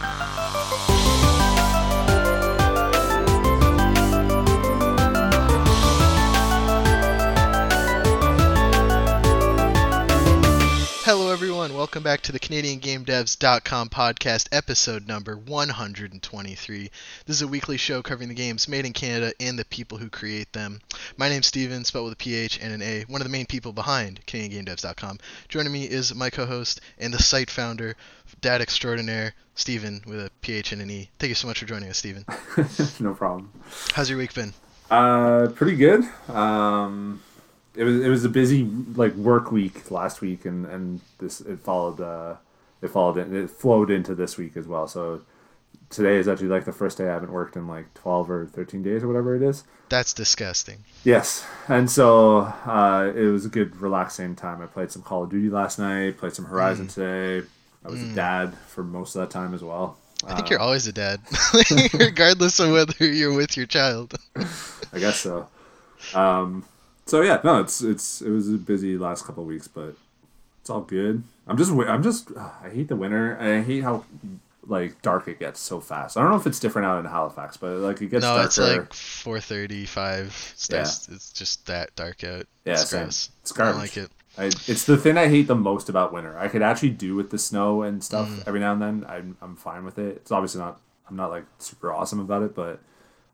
Hello, everyone. Welcome back to the CanadianGameDevs.com podcast, episode number 123. This is a weekly show covering the games made in Canada and the people who create them. My name's Steven, spelled with a PH and an A, one of the main people behind CanadianGameDevs.com. Joining me is my co host and the site founder, dad extraordinaire, Steven, with a PH and an E. Thank you so much for joining us, Steven. no problem. How's your week been? Uh, pretty good. Um, it was it was a busy like work week last week, and and this it followed uh, it followed in, it flowed into this week as well. So today is actually like the first day I haven't worked in like twelve or thirteen days or whatever it is. That's disgusting. Yes, and so uh, it was a good relaxing time. I played some Call of Duty last night. Played some Horizon Mm. today. I was a dad for most of that time as well. I think you're always a dad, regardless of whether you're with your child. I guess so. Um, so yeah, no, it's it's it was a busy last couple of weeks, but it's all good. I'm just I'm just I hate the winter. I hate how like dark it gets so fast. I don't know if it's different out in Halifax, but like it gets no, darker. it's like 4:35. Starts, It's just that dark out. Yeah, it's same. gross. It's I don't like it. I, it's the thing I hate the most about winter. I could actually do with the snow and stuff Mm. every now and then. I'm I'm fine with it. It's obviously not. I'm not like super awesome about it, but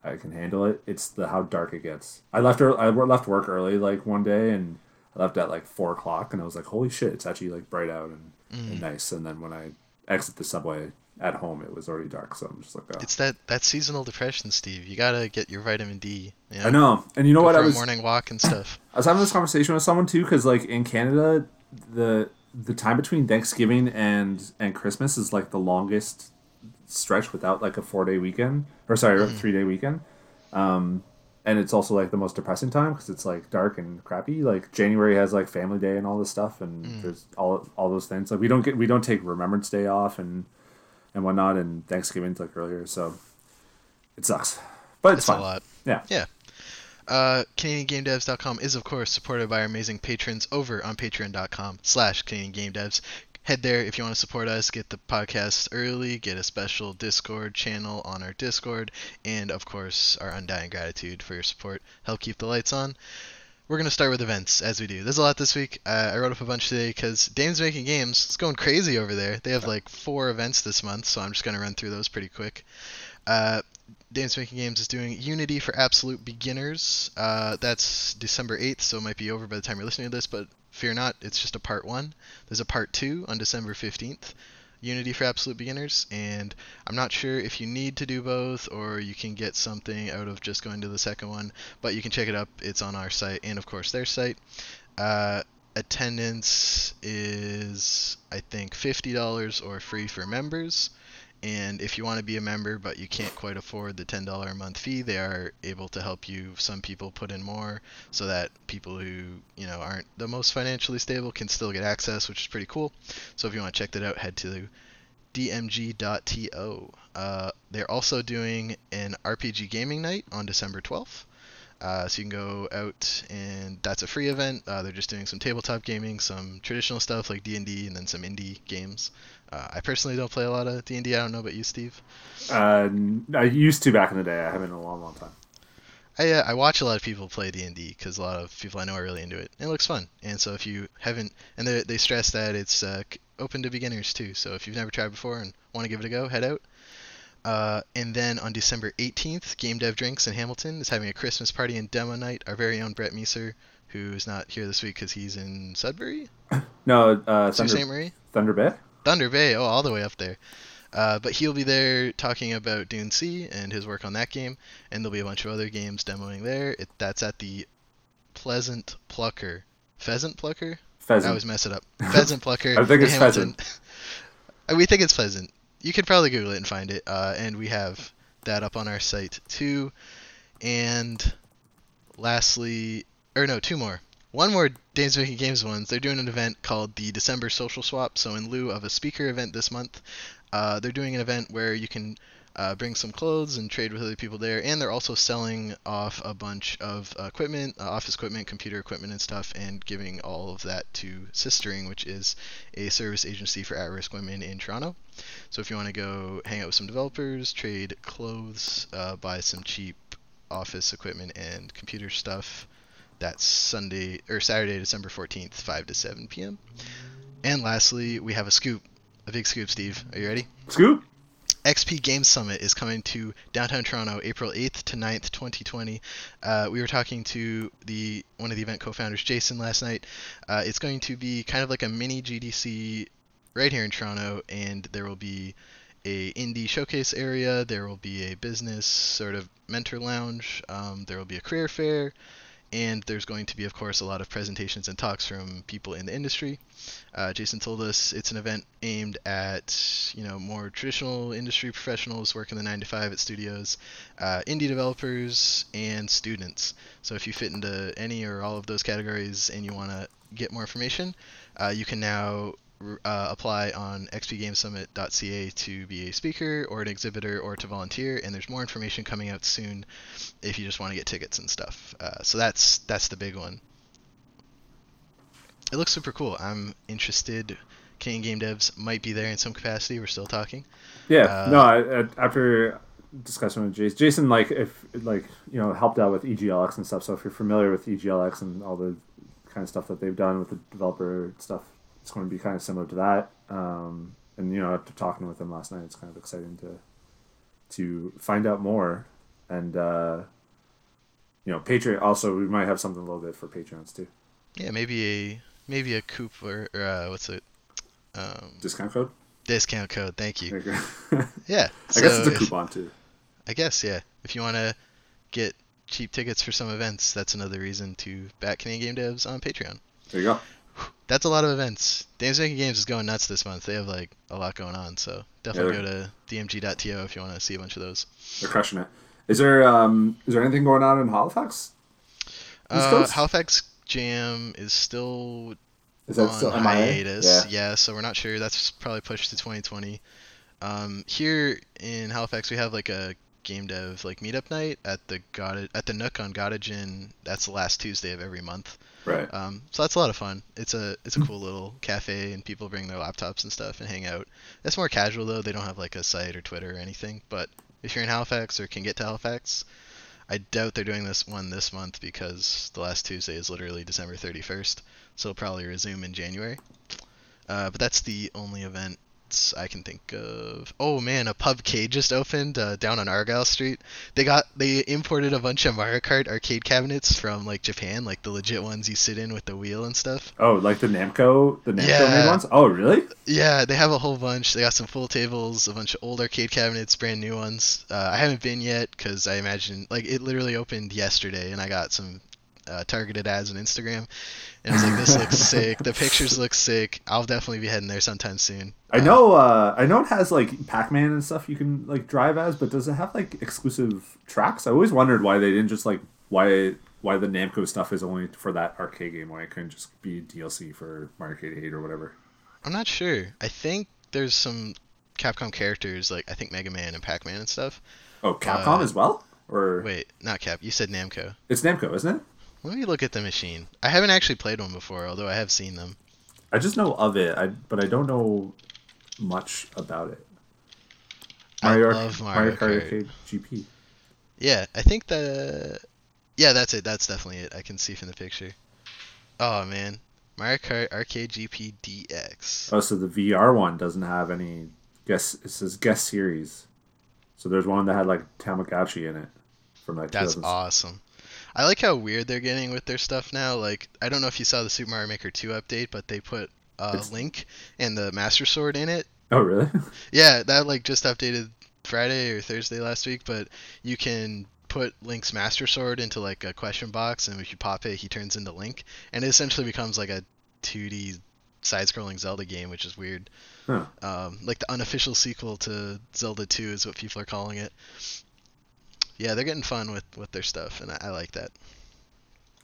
I can handle it. It's the how dark it gets. I left I left work early like one day and I left at like four o'clock and I was like, holy shit, it's actually like bright out and, Mm. and nice. And then when I exit the subway at home, it was already dark. So I'm just like, oh. It's that that seasonal depression, Steve. You gotta get your vitamin D. You I know. And you know Go what? I was morning walk and stuff. I was having this conversation with someone too, because like in Canada, the the time between Thanksgiving and and Christmas is like the longest stretch without like a four day weekend or sorry, a three day weekend. Um, and it's also like the most depressing time because it's like dark and crappy. Like January has like Family Day and all this stuff, and there's all all those things. Like we don't get we don't take Remembrance Day off and and whatnot, and Thanksgiving's like earlier, so it sucks. But it's, It's fine. a lot. Yeah. Yeah. Uh, CanadianGameDevs.com is of course supported by our amazing patrons over on Patreon.com slash CanadianGameDevs. Head there if you want to support us, get the podcast early, get a special Discord channel on our Discord, and of course our undying gratitude for your support. Help keep the lights on. We're gonna start with events as we do. There's a lot this week. Uh, I wrote up a bunch today because Dames making games. It's going crazy over there. They have like four events this month, so I'm just gonna run through those pretty quick. Uh, Making Games is doing Unity for Absolute Beginners. Uh, that's December 8th, so it might be over by the time you're listening to this, but fear not, it's just a part one. There's a part two on December 15th, Unity for Absolute Beginners, and I'm not sure if you need to do both or you can get something out of just going to the second one, but you can check it up. It's on our site and, of course, their site. Uh, attendance is, I think, $50 or free for members. And if you want to be a member but you can't quite afford the $10 a month fee, they are able to help you. Some people put in more so that people who, you know, aren't the most financially stable can still get access, which is pretty cool. So if you want to check that out, head to dmg.to. Uh, they're also doing an RPG gaming night on December 12th. Uh, so you can go out and that's a free event. Uh, they're just doing some tabletop gaming, some traditional stuff like D&D, and then some indie games. Uh, I personally don't play a lot of D&D. I don't know about you, Steve. Uh, I used to back in the day. I haven't in a long, long time. I, uh, I watch a lot of people play D&D because a lot of people I know are really into it. And it looks fun. And so if you haven't, and they, they stress that it's uh, open to beginners too. So if you've never tried before and want to give it a go, head out. Uh, and then on December 18th, Game Dev Drinks in Hamilton is having a Christmas party and demo night. Our very own Brett Meeser, who is not here this week because he's in Sudbury, No, uh. Thunder, Marie, Thunder Bay. Thunder Bay. Oh, all the way up there. Uh, but he'll be there talking about Dune C and his work on that game, and there'll be a bunch of other games demoing there. It, that's at the Pleasant Plucker, Pheasant Plucker. I Pheasant. always mess it up. Pheasant Plucker. I think it's Hamilton. Uh, we think it's Pleasant. You could probably Google it and find it. Uh, and we have that up on our site too. And lastly, or no, two more. One more Dames Making Games ones. They're doing an event called the December Social Swap. So in lieu of a speaker event this month, uh, they're doing an event where you can uh, bring some clothes and trade with other people there. And they're also selling off a bunch of equipment, uh, office equipment, computer equipment, and stuff, and giving all of that to Sistering, which is a service agency for at-risk women in Toronto. So if you want to go hang out with some developers, trade clothes, uh, buy some cheap office equipment and computer stuff, that's Sunday or Saturday, December 14th, 5 to 7 p.m. And lastly, we have a scoop, a big scoop. Steve, are you ready? Scoop. XP Games Summit is coming to downtown Toronto, April 8th to 9th, 2020. Uh, we were talking to the one of the event co-founders, Jason, last night. Uh, it's going to be kind of like a mini GDC right here in Toronto, and there will be a indie showcase area. There will be a business sort of mentor lounge. Um, there will be a career fair and there's going to be, of course, a lot of presentations and talks from people in the industry. Uh, Jason told us it's an event aimed at, you know, more traditional industry professionals working the nine to five at studios, uh, indie developers, and students. So if you fit into any or all of those categories and you want to get more information, uh, you can now uh, apply on xpgamesummit.ca to be a speaker or an exhibitor or to volunteer. And there's more information coming out soon if you just want to get tickets and stuff. Uh, so that's that's the big one. It looks super cool. I'm interested. Canadian game devs might be there in some capacity. We're still talking. Yeah. Uh, no. I, I, after discussion with Jason, Jason like if like you know helped out with EGLX and stuff. So if you're familiar with EGLX and all the kind of stuff that they've done with the developer stuff, it's going to be kind of similar to that. Um, and you know, after talking with him last night, it's kind of exciting to to find out more. And uh, you know, Patreon also we might have something a little bit for Patreons too. Yeah, maybe a maybe a coop or, or uh, what's it? Um, discount code. Discount code. Thank you. yeah. I so guess it's a coupon if, too. I guess yeah. If you want to get cheap tickets for some events, that's another reason to back Canadian game devs on Patreon. There you go that's a lot of events. Dames Making Games is going nuts this month. They have like a lot going on, so definitely yeah, go to dmg.to if you want to see a bunch of those. They're crushing it. Is there um is there anything going on in Halifax? Uh, Halifax Jam is still is that still on still hiatus. Yeah. yeah, so we're not sure. That's probably pushed to 2020. Um, here in Halifax, we have like a game dev like meetup night at the God at the Nook on Gottingen. That's the last Tuesday of every month. Right. Um, so that's a lot of fun. It's a it's a cool little cafe, and people bring their laptops and stuff and hang out. It's more casual though. They don't have like a site or Twitter or anything. But if you're in Halifax or can get to Halifax, I doubt they're doing this one this month because the last Tuesday is literally December 31st. So it'll probably resume in January. Uh, but that's the only event I can think of. Oh man, a pubcade just opened uh, down on Argyle Street. They got they imported a bunch of Mario Kart arcade cabinets from like Japan, like the legit ones you sit in with the wheel and stuff. Oh, like the Namco, the Namco yeah. made ones. Oh, really? Yeah, they have a whole bunch. They got some full tables, a bunch of old arcade cabinets, brand new ones. Uh, I haven't been yet because I imagine like it literally opened yesterday, and I got some uh, targeted ads on Instagram, and I was like, "This looks sick. The pictures look sick. I'll definitely be heading there sometime soon." I know, uh, I know it has like Pac-Man and stuff you can like drive as, but does it have like exclusive tracks? I always wondered why they didn't just like why why the Namco stuff is only for that arcade game. Why it couldn't just be DLC for Mario Kart 8 or whatever. I'm not sure. I think there's some Capcom characters like I think Mega Man and Pac-Man and stuff. Oh, Capcom uh, as well? Or wait, not Cap. You said Namco. It's Namco, isn't it? Let me look at the machine. I haven't actually played one before, although I have seen them. I just know of it, I but I don't know much about it. Mario, I love Mario, Mario Kart Arcade GP. Yeah, I think the yeah, that's it. That's definitely it. I can see from the picture. Oh man, Mario Kart Arcade GP DX. Oh, so the VR one doesn't have any guest. It says guest series. So there's one that had like Tamagotchi in it from like. That's awesome. I like how weird they're getting with their stuff now. Like, I don't know if you saw the Super Mario Maker 2 update, but they put uh, Link and the Master Sword in it. Oh, really? yeah, that like just updated Friday or Thursday last week, but you can put Link's Master Sword into like a question box, and if you pop it, he turns into Link, and it essentially becomes like a 2D side-scrolling Zelda game, which is weird. Huh. Um, like the unofficial sequel to Zelda 2 is what people are calling it yeah, they're getting fun with with their stuff, and I, I like that.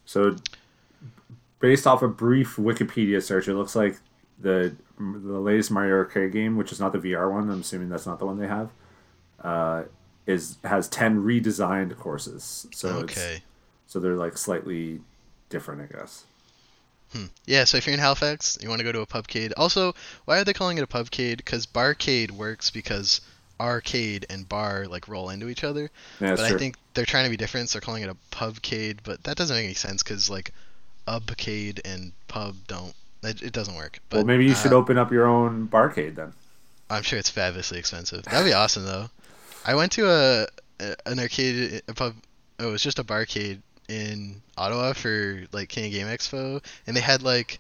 So, based off a brief Wikipedia search, it looks like the the latest Mario arcade game, which is not the VR one. I'm assuming that's not the one they have. Uh, is has ten redesigned courses. So okay. so they're like slightly different, I guess. Hmm. Yeah, so if you're in Halifax, you want to go to a pubcade. Also, why are they calling it a pubcade? Because barcade works because arcade and bar like roll into each other. Yeah, but I true. think they're trying to be different, so they're calling it a pubcade. But that doesn't make any sense because like ubcade and pub don't. It, it doesn't work. But well, maybe you should uh, open up your own barcade then. I'm sure it's fabulously expensive. That'd be awesome though. I went to a, a an arcade a pub. Oh, it was just a barcade in Ottawa for like King Game Expo, and they had like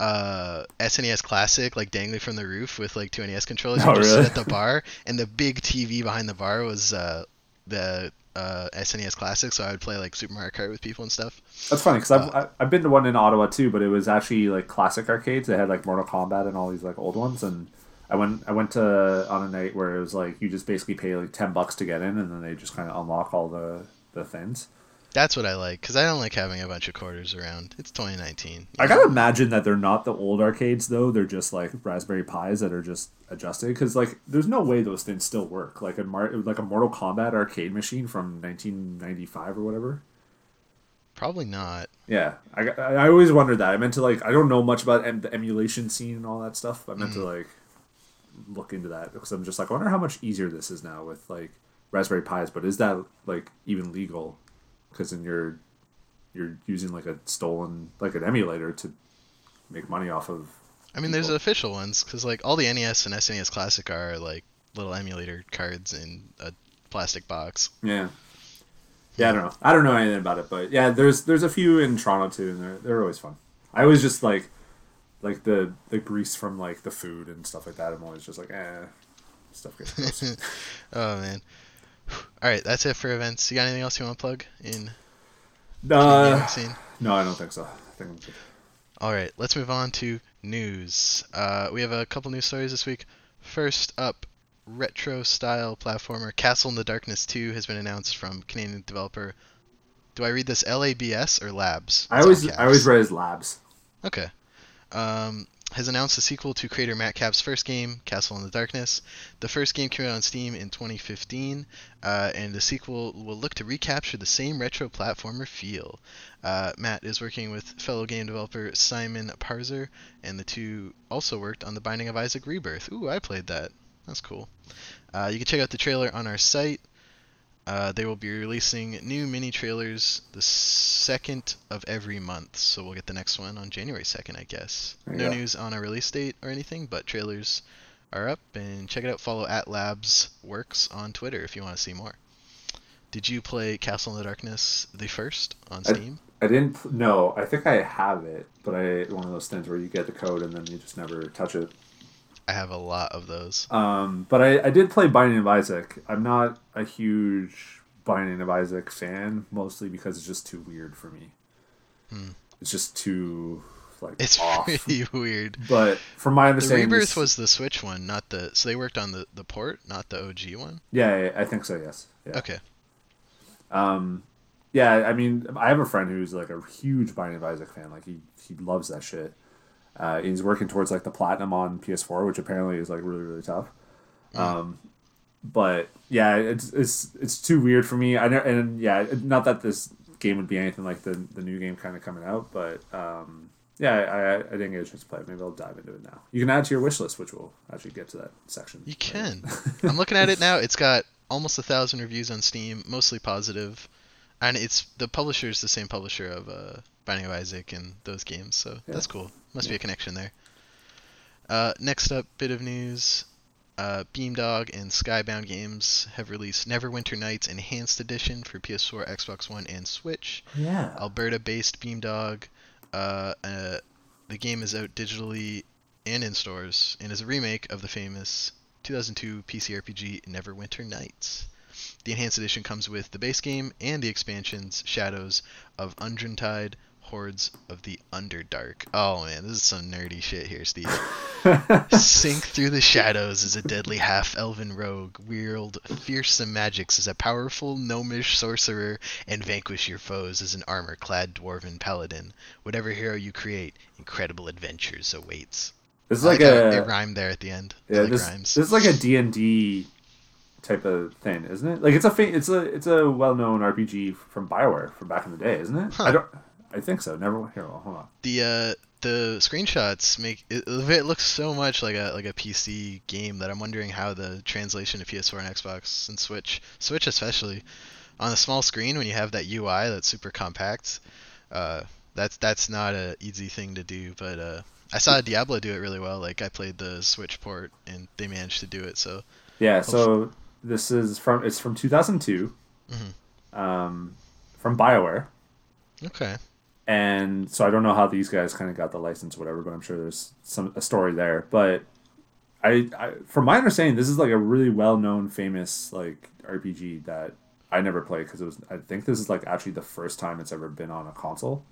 uh SNES Classic like dangling from the roof with like two NES controllers. Oh, you just really? sit at the bar, and the big TV behind the bar was uh the uh SNES Classic, so I would play like Super Mario Kart with people and stuff. That's funny because I've I- I've been to one in Ottawa too, but it was actually like classic arcades. They had like Mortal Kombat and all these like old ones, and I went I went to on a night where it was like you just basically pay like ten bucks to get in, and then they just kind of unlock all the the things. That's what I like because I don't like having a bunch of quarters around. It's 2019. I gotta imagine that they're not the old arcades though. They're just like Raspberry Pis that are just adjusted because like there's no way those things still work. Like a Mar- like a Mortal Kombat arcade machine from 1995 or whatever. Probably not. Yeah, I, I always wondered that. I meant to like I don't know much about em- the emulation scene and all that stuff. But I meant to mm. like look into that because I'm just like I wonder how much easier this is now with like Raspberry Pis. But is that like even legal? Because then you're you're using like a stolen like an emulator to make money off of. I mean, there's people. official ones because like all the NES and SNES Classic are like little emulator cards in a plastic box. Yeah. Yeah, I don't know. I don't know anything about it, but yeah, there's there's a few in Toronto too, and they're they're always fun. I always just like like the the grease from like the food and stuff like that. I'm always just like, eh, stuff gets gross. oh man. All right, that's it for events. You got anything else you want to plug in the uh, no, I don't think so. I think I'm good. All right, let's move on to news. Uh, we have a couple news stories this week. First up, retro style platformer Castle in the Darkness 2 has been announced from Canadian developer. Do I read this LABS or Labs? I It's all always. I always read as labs. Okay. Um, has announced a sequel to creator Matt Kap's first game, Castle in the Darkness. The first game came out on Steam in 2015, uh, and the sequel will look to recapture the same retro platformer feel. Uh, Matt is working with fellow game developer Simon Parzer, and the two also worked on The Binding of Isaac Rebirth. Ooh, I played that. That's cool. Uh, you can check out the trailer on our site. Uh, they will be releasing new mini trailers the second of every month, so we'll get the next one on January 2nd, I guess. No news on a release date or anything, but trailers are up, and check it out. Follow at Labs Works on Twitter if you want to see more. Did you play Castle in the Darkness the first on Steam? I didn't. No, I think I have it, but I one of those things where you get the code and then you just never touch it. I have a lot of those. Um, but I, I did play Binding of Isaac. I'm not a huge Binding of Isaac fan, mostly because it's just too weird for me. Hmm. It's just too like It's off. pretty weird. But from my The understanding, Rebirth was the Switch one, not the. So they worked on the, the port, not the OG one? yeah, I I think so. Yes. Yeah. Okay. Um, yeah. I mean, I have a friend who's like a huge Binding of Isaac fan. Like he he loves that shit. Uh, he's working towards like the platinum on PS4, which apparently is like really really tough. Um, but yeah, it's it's it's too weird for me. I know, and yeah, not that this game would be anything like the the new game kind of coming out, but um, yeah, I, I I didn't get a chance to play it. Maybe I'll dive into it now. You can add to your wish list, which we'll actually get to that section. You can. I'm looking at it now. It's got almost a thousand reviews on Steam, mostly positive, and it's the publisher is the same publisher of uh, Binding of Isaac and those games, so Yeah. that's cool. Must be a connection there. Uh, next up, bit of news. Uh, Beamdog and Skybound Games have released Neverwinter Nights Enhanced Edition for PS4, Xbox One, and Switch. Yeah. Alberta-based Beamdog. Uh, uh, the game is out digitally and in stores, and is a remake of the famous 2002 PC RPG Neverwinter Nights. The enhanced edition comes with the base game and the expansions Shadows of Undrentide, hordes of the Underdark. Oh man, this is some nerdy shit here, Steve. Sink through the shadows as a deadly half-elven rogue, wield fearsome magics as a powerful gnomish sorcerer, and vanquish your foes as an armor-clad dwarven paladin. Whatever hero you create, incredible adventures awaits. This is like how a it rhymed there at the end. Yeah. like This, rhymes. this is like a D and D type of thing, isn't it? Like it's a it's a it's a well known RPG from Bioware from back in the day, isn't it? Huh. I don't. I think so. Never. Here, well, hold on. the uh the screenshots make it, it looks so much like a like a PC game that I'm wondering how the translation to PS4 and Xbox and Switch Switch especially on a small screen when you have that UI that's super compact uh that's that's not a easy thing to do but uh I saw Diablo do it really well like I played the Switch port and they managed to do it so Yeah. So this is from it's from 2002, Mhm. um, from Bioware. okay and so I don't know how these guys kind of got the license, or whatever. But I'm sure there's some a story there. But I, I from my understanding, this is like a really well known, famous like RPG that I never played because it was. I think this is like actually the first time it's ever been on a console.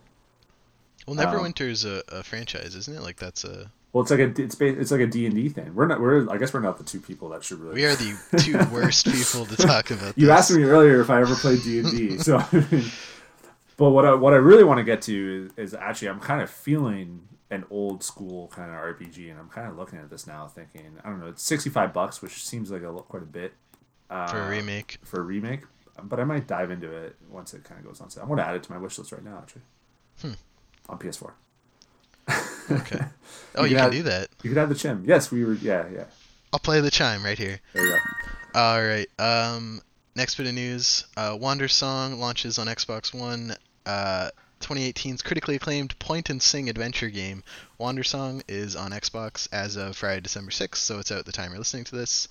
well Um, Neverwinter's a, a franchise isn't it like that's a Well, it's like a it's ba- it's like a D and D thing. We're not. We're I guess we're not the two people that should really. we are the two worst people to talk about You this. asked me earlier if I ever played D and D, so. I mean, but what I what I really want to get to is, is actually I'm kind of feeling an old school kind of RPG, and I'm kind of looking at this now, thinking I don't know, it's 65 bucks, which seems like a quite a bit uh, for a remake for a remake, but I might dive into it once it kind of goes on sale. I'm going to add it to my wish list right now, actually, Hmm. on PS4. okay oh You you can can add- do that You could add the chim. Yes, we were. Yeah, yeah. I'll play the chime right here. There you go. All right. Um, next bit of news: uh, Wandersong launches on Xbox One. Uh, 2018's critically acclaimed point and sing adventure game Wandersong is on Xbox as of Friday, December 6th, so it's out the time you're listening to this.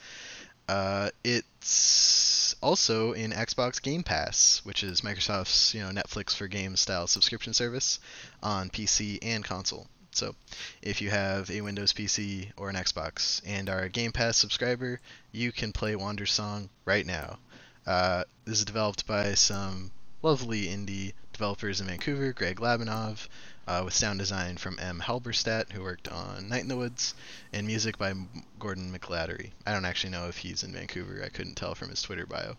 Uh, it's also in Xbox Game Pass, which is Microsoft's you know Netflix for games style subscription service on PC and console. So, if you have a Windows PC or an Xbox and are a Game Pass subscriber, you can play Wandersong right now. Uh, this is developed by some lovely indie developers in Vancouver, Greg Lobanov, uh, with sound design from Em Halberstadt, who worked on Night in the Woods, and music by Gordon McGladdery. I don't actually know if he's in Vancouver, I couldn't tell from his Twitter bio.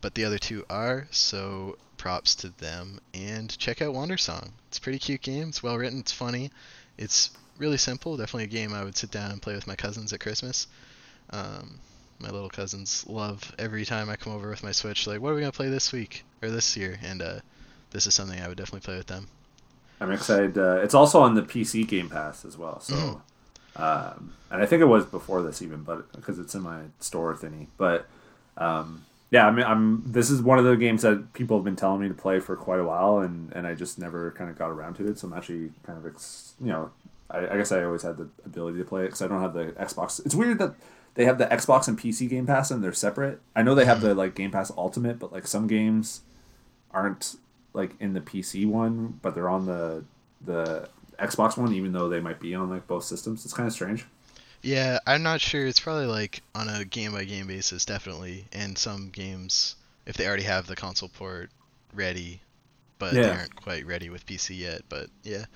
But the other two are, so props to them. And check out Wandersong. It's a pretty cute game, it's well written, it's funny, it's really simple. Definitely a game I would sit down and play with my cousins at Christmas. Um, my little cousins love every time I come over with my Switch. Like, what are we gonna play this week or this year? And uh, this is something I would definitely play with them. I'm excited. Uh, it's also on the PC Game Pass as well. So, Mhm. um, and I think it was before this even, but because it's in my store thingy. But um, yeah, I mean, I'm. This is one of the games that people have been telling me to play for quite a while, and and I just never kind of got around to it. So I'm actually kind of, ex- you know, I, I guess I always had the ability to play it because I don't have the Xbox. It's weird that. They have the Xbox and PC Game Pass and they're separate. I know they have the like Game Pass Ultimate, but like some games aren't like in the PC one, but they're on the the Xbox one, even though they might be on like both systems. It's kind of strange. Yeah, I'm not sure. It's probably like on a game by game basis, definitely. And some games, if they already have the console port ready, but they aren't quite ready with PC yet. But yeah,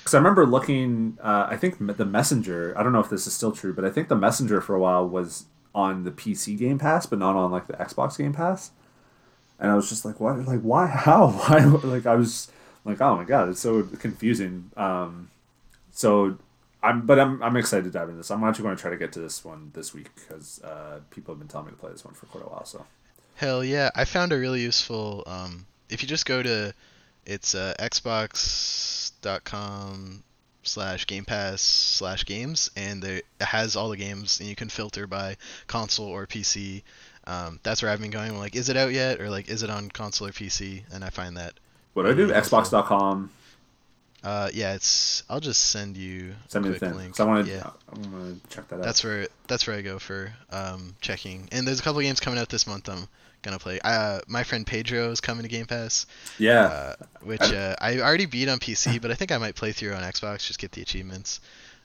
Because I remember looking, uh, I think the Messenger. I don't know if this is still true, but I think the Messenger for a while was on the PC Game Pass, but not on like the Xbox Game Pass. And I was just like, what? Like, why? How? Why? Like, I was like, oh my god, it's so confusing. Um, so I'm, but I'm, I'm excited to dive into this. I'm actually going to try to get to this one this week because uh, people have been telling me to play this one for quite a while. So hell yeah! I found a really useful. Um, if you just go to, it's uh, Xbox.com slash Game Pass slash games, and there, it has all the games, and you can filter by console or PC. Um, that's where I've been going. Like, is it out yet, or like, is it on console or PC? And I find that what do I do? Xbox.com. Uh, yeah, it's. I'll just send you Send me a the thing. link. So I want to. yeah, I want to check that out. that's where that's where I go for um, checking. And there's a couple games coming out this month. I'm gonna play. Uh, my friend Pedro is coming to Game Pass, yeah. uh, which uh, I already beat on PC, but I think I might play through on Xbox just get the achievements.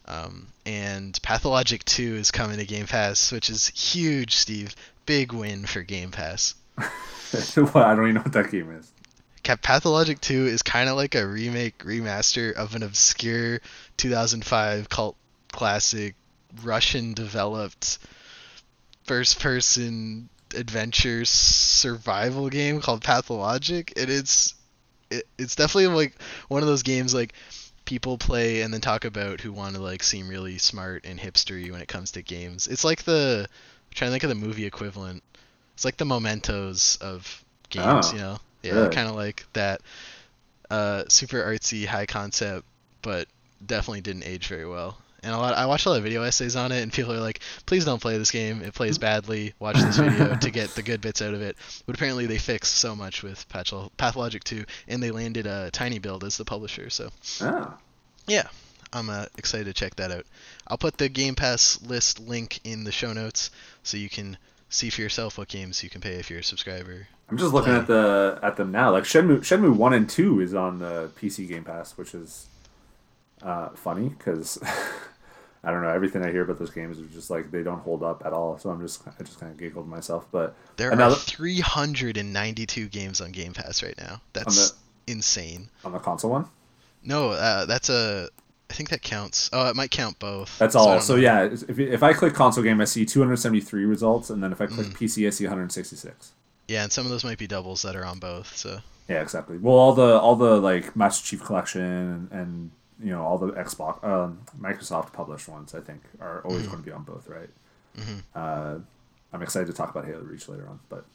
Um, and Pathologic 2 is coming to Game Pass, which is huge, Steve. Big win for Game Pass. well, I don't even know what that game is. Cap Pathologic 2 is kind of like a remake remaster of an obscure 2005 cult classic Russian developed first person adventure survival game called Pathologic and it's it, it's definitely like one of those games like people play and then talk about who want to like seem really smart and hipstery when it comes to games. It's like the I'm trying to think of the movie equivalent. It's like the mementos of games, Oh, you know. Yeah, really? kind of like that uh, super artsy, high concept, but definitely didn't age very well. And a lot, I watched a lot of video essays on it, and people are like, "Please don't play this game. It plays badly. Watch this video to get the good bits out of it." But apparently, they fixed so much with Pathol- Pathologic 2, and they landed a tinyBuild as the publisher. So Oh. yeah, I'm uh, excited to check that out. I'll put the Game Pass list link in the show notes so you can see for yourself what games you can pay if you're a subscriber. I'm just looking at the at them now. Like Shenmue, Shenmue one and two is on the PC Game Pass, which is uh, funny because I don't know everything I hear about those games is just like they don't hold up at all. So I'm just I just kind of giggled myself. But There Another- are 392 games on Game Pass right now. That's insane. on the console one, No, uh, that's a. I think that counts. Oh, it might count both. that's all. don't So yeah, if if I click console game, I see 273 results, and then if I click Mm. PC, I see 166. Yeah, and some of those might be doubles that are on both. So Yeah, exactly. Well, all the all the like Master Chief Collection and you know all the Xbox, um, Microsoft published ones, I think, are always Mm-hmm. going to be on both, right? Uh, I'm excited to talk about Halo Reach later on, but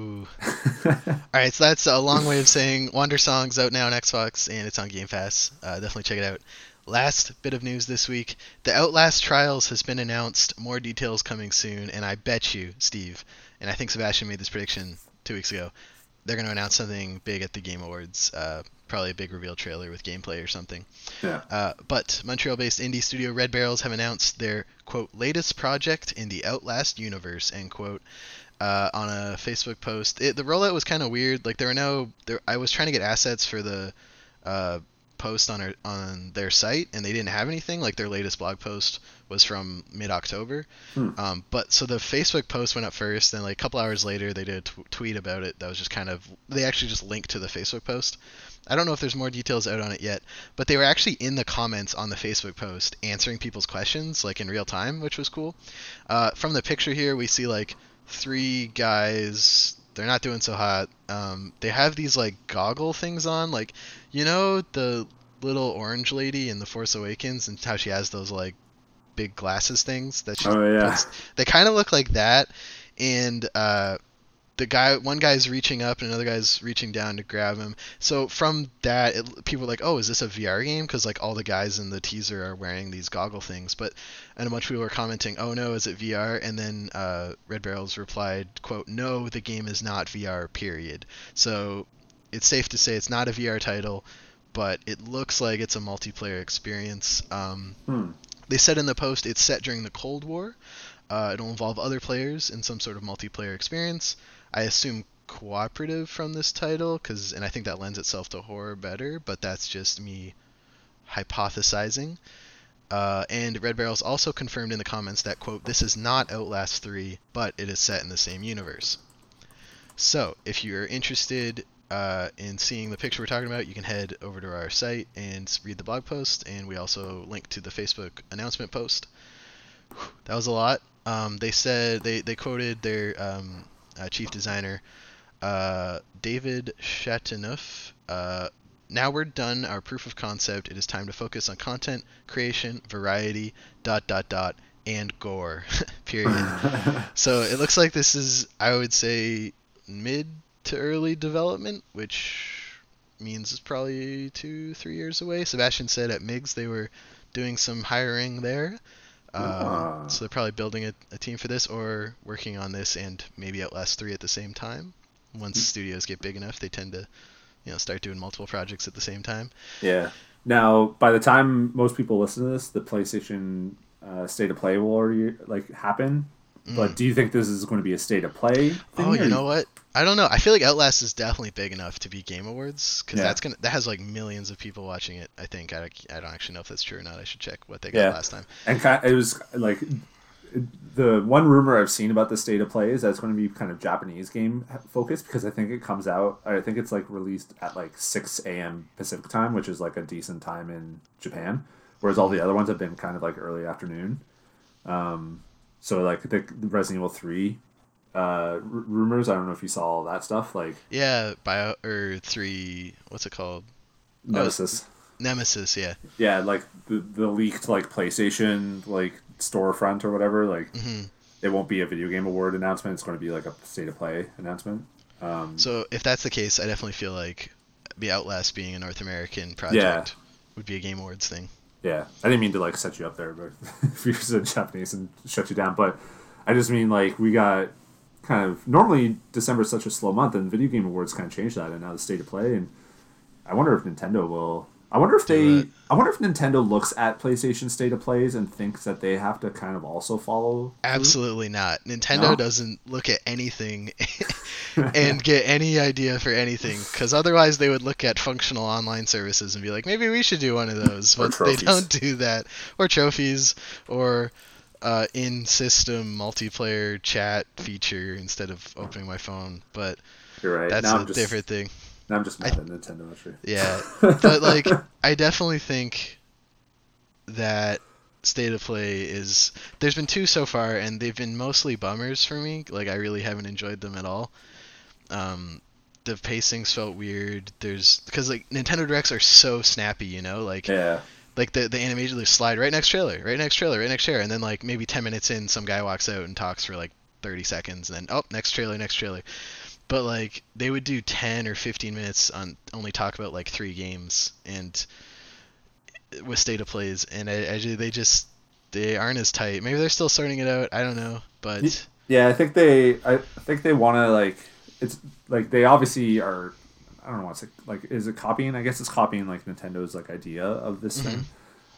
Ooh. All right, so that's a long way of saying Wandersong's out now on Xbox and it's on Game Pass. Uh, definitely check it out. Last bit of news this week: the Outlast Trials has been announced. More details coming soon, and I bet you, Steve, and I think Sebastian made this prediction two weeks ago. They're going to announce something big at the Game Awards. Uh, probably a big reveal trailer with gameplay or something. yeah, Uh, but Montreal-based indie studio Red Barrels have announced their quote latest project in the Outlast universe end quote uh, on a Facebook post. It, the rollout was kind of weird. Like there were no, there, I was trying to get assets for the uh, post on our, on their site, and they didn't have anything. Like their latest blog post was from mid-October. Hmm. Um, but so the Facebook post went up first, and like a couple hours later, they did a t- tweet about it. That was just kind of they actually just linked to the Facebook post. I don't know if there's more details out on it yet, but they were actually in the comments on the Facebook post answering people's questions like in real time, which was cool. Uh, from the picture here, we see like three guys. They're not doing so hot. Um, they have these like goggle things on, like you know the little orange lady in The Force Awakens and how she has those like big glasses things that she Oh, yeah. puts. They kind of look like that, and uh, the guy, one guy's reaching up and another guy's reaching down to grab him. So from that, it, people were like, "Oh, is this a VR game?" Because like all the guys in the teaser are wearing these goggle things. But and a bunch of people were commenting, "Oh no, is it VR?" And then uh, Red Barrels replied, "Quote: No, the game is not VR. Period." So it's safe to say it's not a VR title, but it looks like it's a multiplayer experience. Um, Hmm. they said in the post it's set during the Cold War. Uh, it'll involve other players in some sort of multiplayer experience. I assume cooperative from this title, cause, and I think that lends itself to horror better, but that's just me hypothesizing. Uh, and Red Barrels also confirmed in the comments that, quote, this is not Outlast 3, but it is set in the same universe. So, if you're interested uh, in seeing the picture we're talking about, you can head over to our site and read the blog post, and we also link to the Facebook announcement post. Whew, That was a lot. Um, they said they, they quoted their um, uh, chief designer, uh, David Chateauneuf. Uh, now we're done our proof of concept. It is time to focus on content creation, variety, dot dot dot, and gore. Period. So it looks like this is, I would say, mid to early development, which means it's probably two, three years away. Sebastian said at MIGS they were doing some hiring there. Um, Ah. So they're probably building a, a team for this or working on this and maybe Outlast 3 at the same time. Once studios get big enough, they tend to, you know, start doing multiple projects at the same time. yeah. Now, by the time most people listen to this, the PlayStation uh, State of Play will already like happen. But do you think this is going to be a state of play? Thing Mm. Oh, you know what? I don't know. I feel like Outlast is definitely big enough to be Game Awards because Yeah. that's gonna that has like millions of people watching it. I think I, I don't actually know if that's true or not. I should check what they got Yeah. last time. And ki- it was like the one rumor I've seen about the state of play is that it's going to be kind of Japanese game focused because I think it comes out. I think it's like released at like six a.m. Pacific time, which is like a decent time in Japan. Whereas all the other ones have been kind of like early afternoon. Um, so like the, the Resident Evil three uh, r- rumors. I don't know if you saw all that stuff. Like Yeah, bio or three. What's it called? Nemesis. Nemesis. Yeah. yeah, like the the leaked like PlayStation like storefront or whatever. Like hmm it won't be a video game award announcement. It's going to be like a state of play announcement. Um, So if that's the case, I definitely feel like the Outlast being a North American project would be a Game Awards thing. yeah, I didn't mean to like set you up there, but if you're so Japanese and shut you down, but I just mean like we got kind of normally December is such a slow month, and video game awards kind of changed that, and now the state of play, and I wonder if Nintendo will. I wonder if Do they. it. I wonder if Nintendo looks at PlayStation State of Plays and thinks that they have to kind of also follow. Absolutely not. Nintendo No? doesn't look at anything and get any idea for anything because otherwise they would look at functional online services and be like, maybe we should do one of those, but they don't do that. Or trophies, or uh, in-system multiplayer chat feature instead of opening my phone. But You're right. that's now a I'm just, different thing. Now I'm just mad at Nintendo. Actually. Yeah, but like I definitely think that state of play is there's been two so far and they've been mostly bummers for me like i really haven't enjoyed them at all um the pacings felt weird there's because like nintendo directs are so snappy you know like yeah. Like the the animation they slide right next trailer right next trailer right next trailer and then like maybe 10 minutes in some guy walks out and talks for like 30 seconds and then oh next trailer next trailer but like they would do 10 or 15 minutes on only talk about like three games and with state of plays and I, I, they just they aren't as tight maybe they're still sorting it out i don't know but Yeah, I think they. I think they want to like. It's like they obviously are. I don't know what's it like. Is it copying? I guess it's copying like Nintendo's like idea of this thing,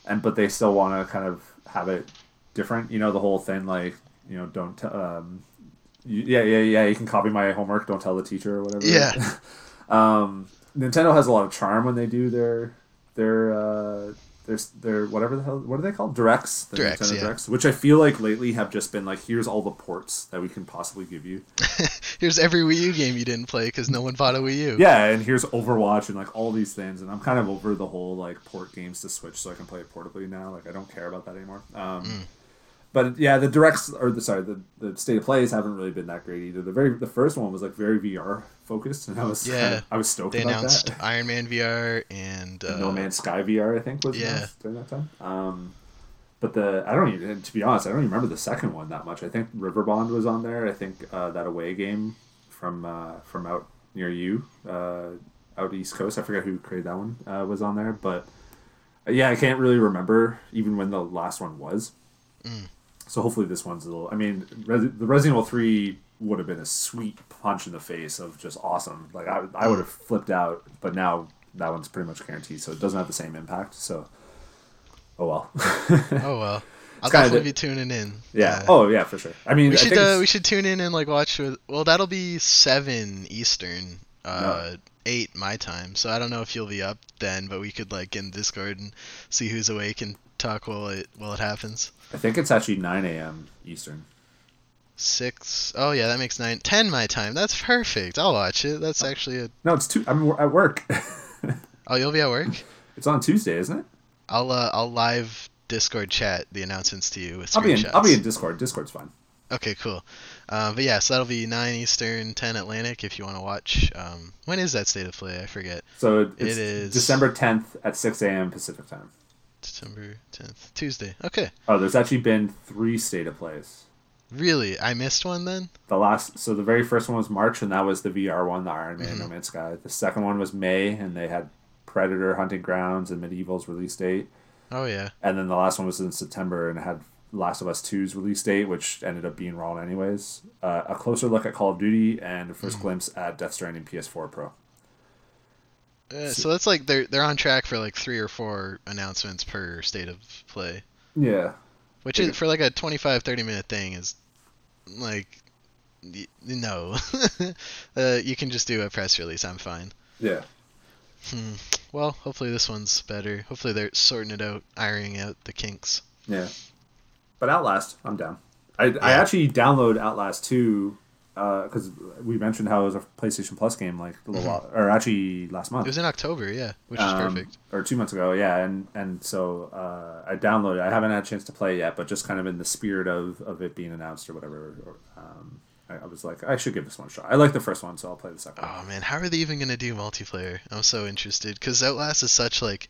and but they still want to kind of have it different. You know, the whole thing like you know don't t- um, you, yeah yeah yeah you can copy my homework. Don't tell the teacher or whatever. Yeah. um, Nintendo has a lot of charm when they do their their uh, their their whatever the hell what are they called directs the Directs, Nintendo yeah. directs which I feel like lately have just been like here's all the ports that we can possibly give you here's every wii u game you didn't play because no one bought a wii u yeah and here's Overwatch and like all these things and I'm kind of over the whole like port games to Switch so I can play it portably now like I don't care about that anymore um, Mm. but yeah the directs or the sorry the, the state of plays haven't really been that great either the very the first one was like very VR focused and I was Yeah. I was stoked they about announced that iron man vr and uh, And No Man's Sky VR, I think, was yeah. during that time. Um, but the I don't even to be honest, I don't even remember the second one that much. I think River Bond was on there. I think uh, that away game from uh, from out near you, uh, out east coast. I forget who created that one uh, was on there, but uh, yeah, I can't really remember even when the last one was. Mm. So hopefully this one's a little. I mean, Res- the Resident Evil Three would have been a sweet punch in the face of just awesome. Like I, I would have flipped out, but now that one's pretty much guaranteed, so it doesn't have the same impact. So, oh well. oh well i'll definitely be tuning in yeah. Uh, Oh yeah, for sure. I mean, we I should uh, we should tune in and like watch with well that'll be seven eastern uh eight my time so i don't know if you'll be up then but we could like in discord and see who's awake and talk while it while it happens I think it's actually nine a.m. Eastern. six oh yeah that makes nine ten my time that's perfect i'll watch it that's actually a No, it's two. I'm at work. oh you'll be at work it's on Tuesday, isn't it? I'll uh i'll live discord chat the announcements to you with I'll be in. I'll be in Discord. Discord's fine. okay cool uh, but yeah so that'll be 9 eastern 10 atlantic if you want to watch um when is that state of play i forget So it- It it's December tenth at six a.m. Pacific time. December 10th, Tuesday. Okay. Oh, there's actually been three state of plays. Really? I missed one then? The last, so the very first one was March, and that was the VR one, the Iron Man Mhm. No Man's Sky. The second one was May, and they had Predator, Hunting Grounds, and MediEvil's release date. Oh, yeah. And then the last one was in September, and had Last of Us 2's release date, which ended up being wrong anyways. Uh, a closer look at Call of Duty, and a Mm-hmm. 1st glimpse at Death Stranding PS4 Pro. Uh, so that's like they're they're on track for like three or four announcements per state of play, Yeah. which is for like a 25 30 minute thing is like no. uh, you can just do a press release. I'm fine. Yeah. Hmm. Well, hopefully this one's better. Hopefully they're sorting it out, ironing out the kinks. Yeah. But Outlast, I'm down. I, I actually download Outlast 2 because uh, we mentioned how it was a PlayStation Plus game like a little while, or actually last month. It was in October, yeah, which is Um, perfect. Or two months ago, yeah, and and so uh, I downloaded. it. I haven't had a chance to play it yet, but just kind of in the spirit of, of it being announced or whatever, or, um, I, I was like, I should give this one a shot. I like the first one, so I'll play the second. one. Oh man, how are they even gonna do multiplayer? I'm so interested because Outlast is such like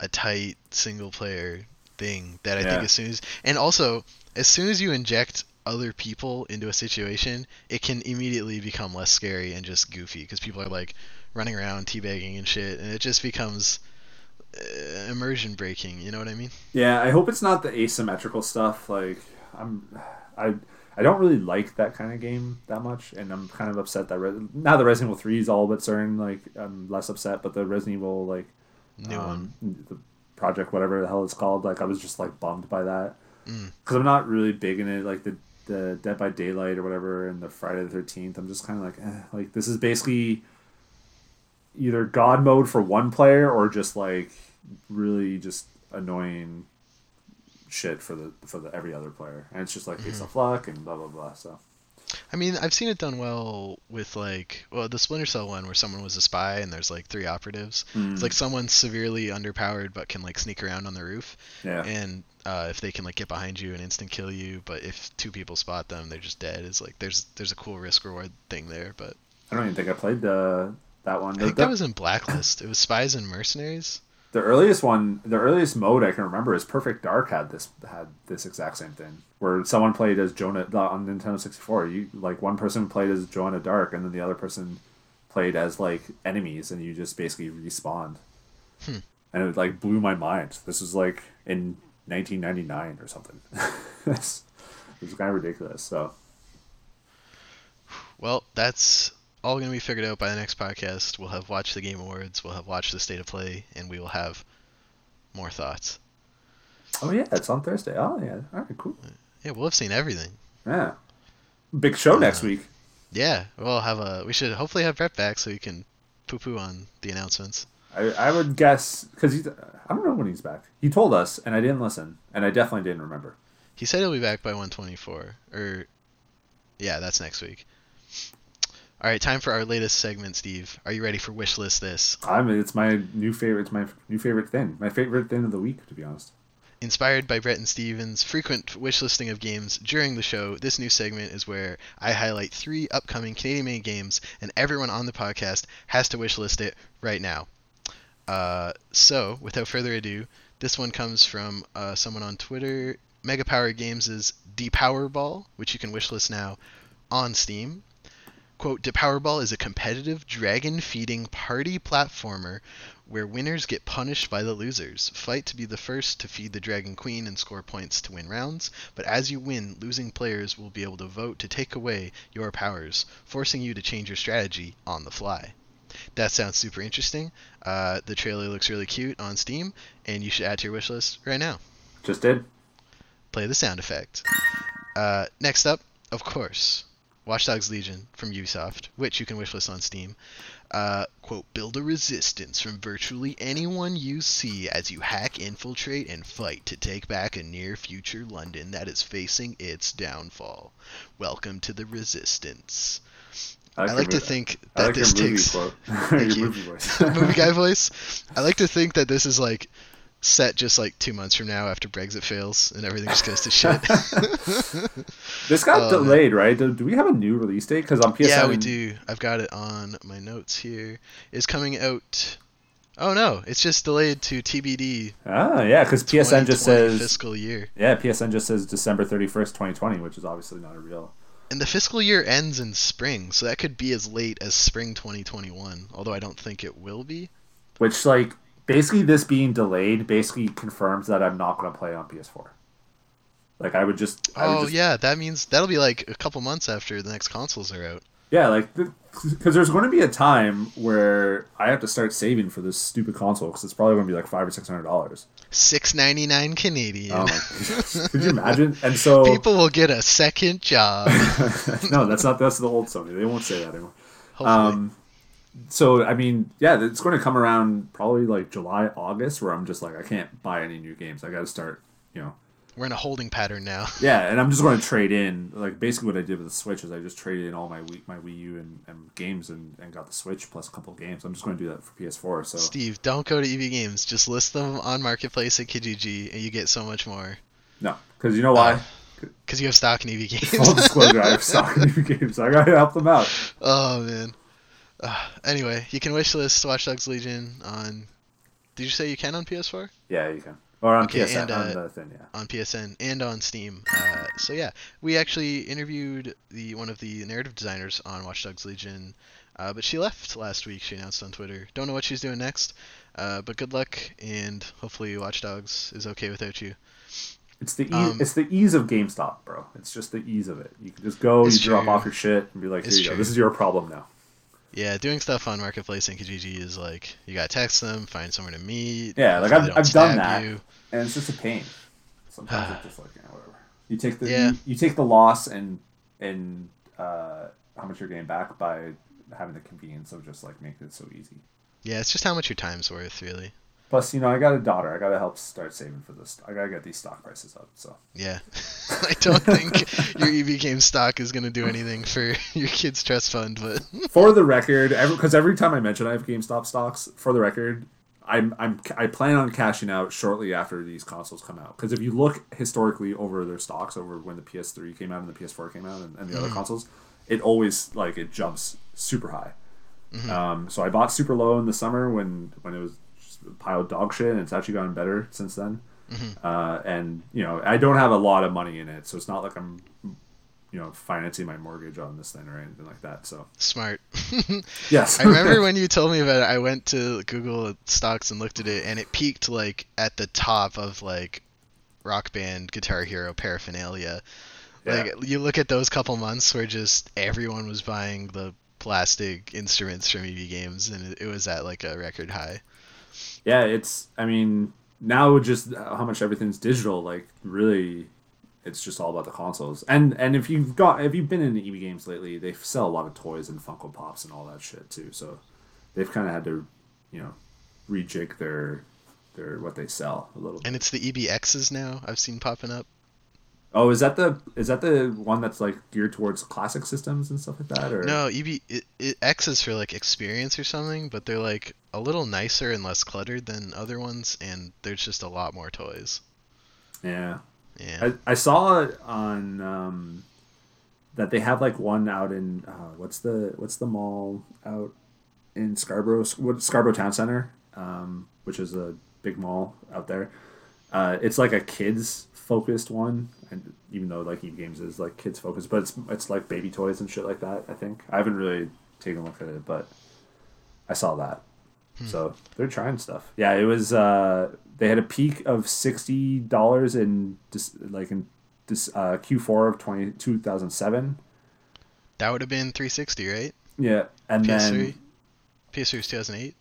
a tight single player thing that I Yeah. think as soon as and also as soon as you inject other people into a situation, it can immediately become less scary and just goofy because people are like running around teabagging and shit, and it just becomes uh, immersion breaking. You know what I mean? Yeah, I hope it's not the asymmetrical stuff. Like I'm, I I don't really like that kind of game that much, and I'm kind of upset that Re- now the Resident Evil Three is all but certain. Like I'm less upset, but the Resident Evil like New one. um, the project whatever the hell it's called, like I was just like bummed by that Mm. because I'm not really big in it. Like the the Dead by Daylight or whatever, and the Friday the Thirteenth. I'm just kind of like, eh, like this is basically either God mode for one player or just like really just annoying shit for the for the every other player, and it's just like based off luck and blah blah blah. So I mean, I've seen it done well with like, well, the Splinter Cell one where someone was a spy and there's like three operatives. Mm. It's like someone's severely underpowered but can like sneak around on the roof, yeah, and uh, if they can like get behind you and instant kill you, but if two people spot them, they're just dead. It's like there's there's a cool risk reward thing there, but I don't even think I played the that one. I think the, that was in Blacklist. It was spies and mercenaries. The earliest one, the earliest mode I can remember is Perfect Dark had this had this exact same thing where someone played as Jonah on Nintendo sixty four. You like one person played as Joanna Dark, and then the other person played as like enemies, and you just basically respawned. Hmm. And it like blew my mind. This was like in 1999 or something. it was kind of ridiculous. So Well, that's all going to be figured out by the next podcast. We'll have watched the Game Awards, we'll have watched the State of Play, and we will have more thoughts. oh yeah, it's on Thursday. Oh yeah, all right, cool. Yeah, we'll have seen everything. Yeah, big show next Uh, week. Yeah, we'll have a. We should hopefully have Brett back so he can poo-poo on the announcements. I, I would guess because he's I don't know when he's back. He told us, and I didn't listen, and I definitely didn't remember. He said he'll be back by 124. Or, yeah, that's next week. All right, time for our latest segment, Steve. Are you ready for wish list this? I'm it's my new favorite. It's my new favorite thing. My favorite thing of the week, to be honest. Inspired by Brett and Steven's frequent wish listing of games during the show, this new segment is where I highlight three upcoming Canadian made games, and everyone on the podcast has to wish list it right now. Uh, so, without further ado, this one comes from uh, someone on Twitter. Mega Power Games is Depowerball, which you can wishlist now on Steam. Quote, Depowerball is a competitive dragon feeding party platformer where winners get punished by the losers. Fight to be the first to feed the Dragon Queen and score points to win rounds, but as you win, losing players will be able to vote to take away your powers, forcing you to change your strategy on the fly. That sounds super interesting. Uh, the trailer looks really cute on Steam, and you should add to your wishlist right now. Just did. Play the sound effect. Uh, next up, of course, Watch Dogs Legion from Ubisoft, which you can wishlist on Steam. Uh, quote, build a resistance from virtually anyone you see as you hack, infiltrate, and fight to take back a near future London that is facing its downfall. Welcome to the Resistance. I your like to mo- think that like this movie takes. Thank you. movie voice. movie guy voice. I like to think that this is like set just like two months from now after Brexit fails and everything just goes to shit. This got Oh, delayed, right? Do, do we have a new release date? Because on PSN, yeah, we do. I've got it on my notes here. It's coming out. Oh no, it's just delayed to TBD. Ah, yeah, because PSN just says fiscal year, yeah, PSN just says December thirty first, twenty twenty, which is obviously not a real. and the fiscal year ends in spring, so that could be as late as spring 2021. Although I don't think it will be. Which like basically this being delayed basically confirms that I'm not going to play on PS4. Like I would just. I would Oh just, yeah, that means that'll be like a couple months after the next consoles are out. Yeah, like because there's going to be a time where I have to start saving for this stupid console because it's probably going to be like five or six hundred dollars. Six ninety nine Canadian. Oh my! Could you imagine? And so People will get a second job. no, that's not that's the old Sony. They won't say that anymore. Hopefully. Um, so I mean, yeah, it's going to come around probably like July, August, where I'm just like, I can't buy any new games. I got to start, you know, we're in a holding pattern now. Yeah, and I'm just going to trade in. Like basically, what I did with the Switch is I just traded in all my Wii, my Wii U and, and games and, and got the Switch plus a couple of games. I'm just going to do that for PS4. So Steve, don't go to EB Games. Just list them on Marketplace at Kijiji, and you get so much more. no, because you know why? Uh, because you have stock in EB Full Games. disclosure, I have stock in EB games. I gotta help them out. oh man. Uh, anyway, you can wishlist Watch Dogs Legion on. Did you say you can on PS4? Yeah, you can. Or on Okay, PSN, and, on uh, thing, yeah. on PSN and on Steam. Uh, so yeah, we actually interviewed the one of the narrative designers on Watch Dogs Legion, uh, but she left last week. She announced on Twitter. Don't know what she's doing next, uh, but good luck and hopefully Watch Dogs is okay without you. It's the ease, um, it's the ease of GameStop, bro. It's just the ease of it. You can just go, you It's drop true. off your shit, and be like, It's "Here you go. This is your problem now." Yeah, doing stuff on Marketplace and Kijiji is like you gotta text them, find somewhere to meet. Yeah, like I've, I've done that, you. and it's just a pain. Sometimes it's just like yeah, whatever. You take the Yeah. you, you take the loss and and uh, how much you're getting back by having the convenience of just like making it so easy. Yeah, it's just how much your time's worth, really. Plus, you know, I got a daughter. I gotta help start saving for this. I gotta get these stock prices up. So Yeah, I don't think your EB game stock is gonna do anything for your kid's trust fund, but for the record, because every, time I mention I have GameStop stocks, for the record, I'm I'm I plan on cashing out shortly after these consoles come out. Because if you look historically over their stocks, over when the PS3 came out and the PS4 came out and, and the other consoles, it always like it jumps super high. Um, so I bought super low in the summer when when it was just a pile of dog shit, and it's actually gotten better since then. Uh, and you know, I don't have a lot of money in it, so it's not like I'm you know financing my mortgage on this thing or anything like that. So smart. yes, I remember when you told me about it. I went to Google stocks and looked at it, and it peaked like at the top of like Rock Band, Guitar Hero paraphernalia. Like Yeah. you look at those couple months where just everyone was buying the plastic instruments from EB Games, and it was at like a record high. Yeah it's i mean now just how much everything's digital like really it's just all about the consoles and and if you've got if you've been in eb games lately they sell a lot of toys and funko pops and all that shit too so they've kind of had to you know rejig their their what they sell a little bit. And it's the EBXs now. I've seen popping up. Oh is that the is that the one that's like geared towards classic systems and stuff like that or No, EB it, it, X is for like experience or something, but they're like a little nicer and less cluttered than other ones, and there's just a lot more toys. yeah Yeah. I, I saw it on um, that they have like one out in uh, what's the what's the mall out in Scarborough Scarborough Town Center, um, which is a big mall out there. Uh, it's like a kids focused one, and even though like EB Games is like kids focused, but it's it's like baby toys and shit like that. I think I haven't really taken a look at it, but I saw that. So they're trying stuff. Yeah, it was. Uh, they had a peak of sixty dollars in dis- like in this uh, Q4 of 20, 2007. that would have been 360, right? Yeah, and PS3. then PS3 was 2008.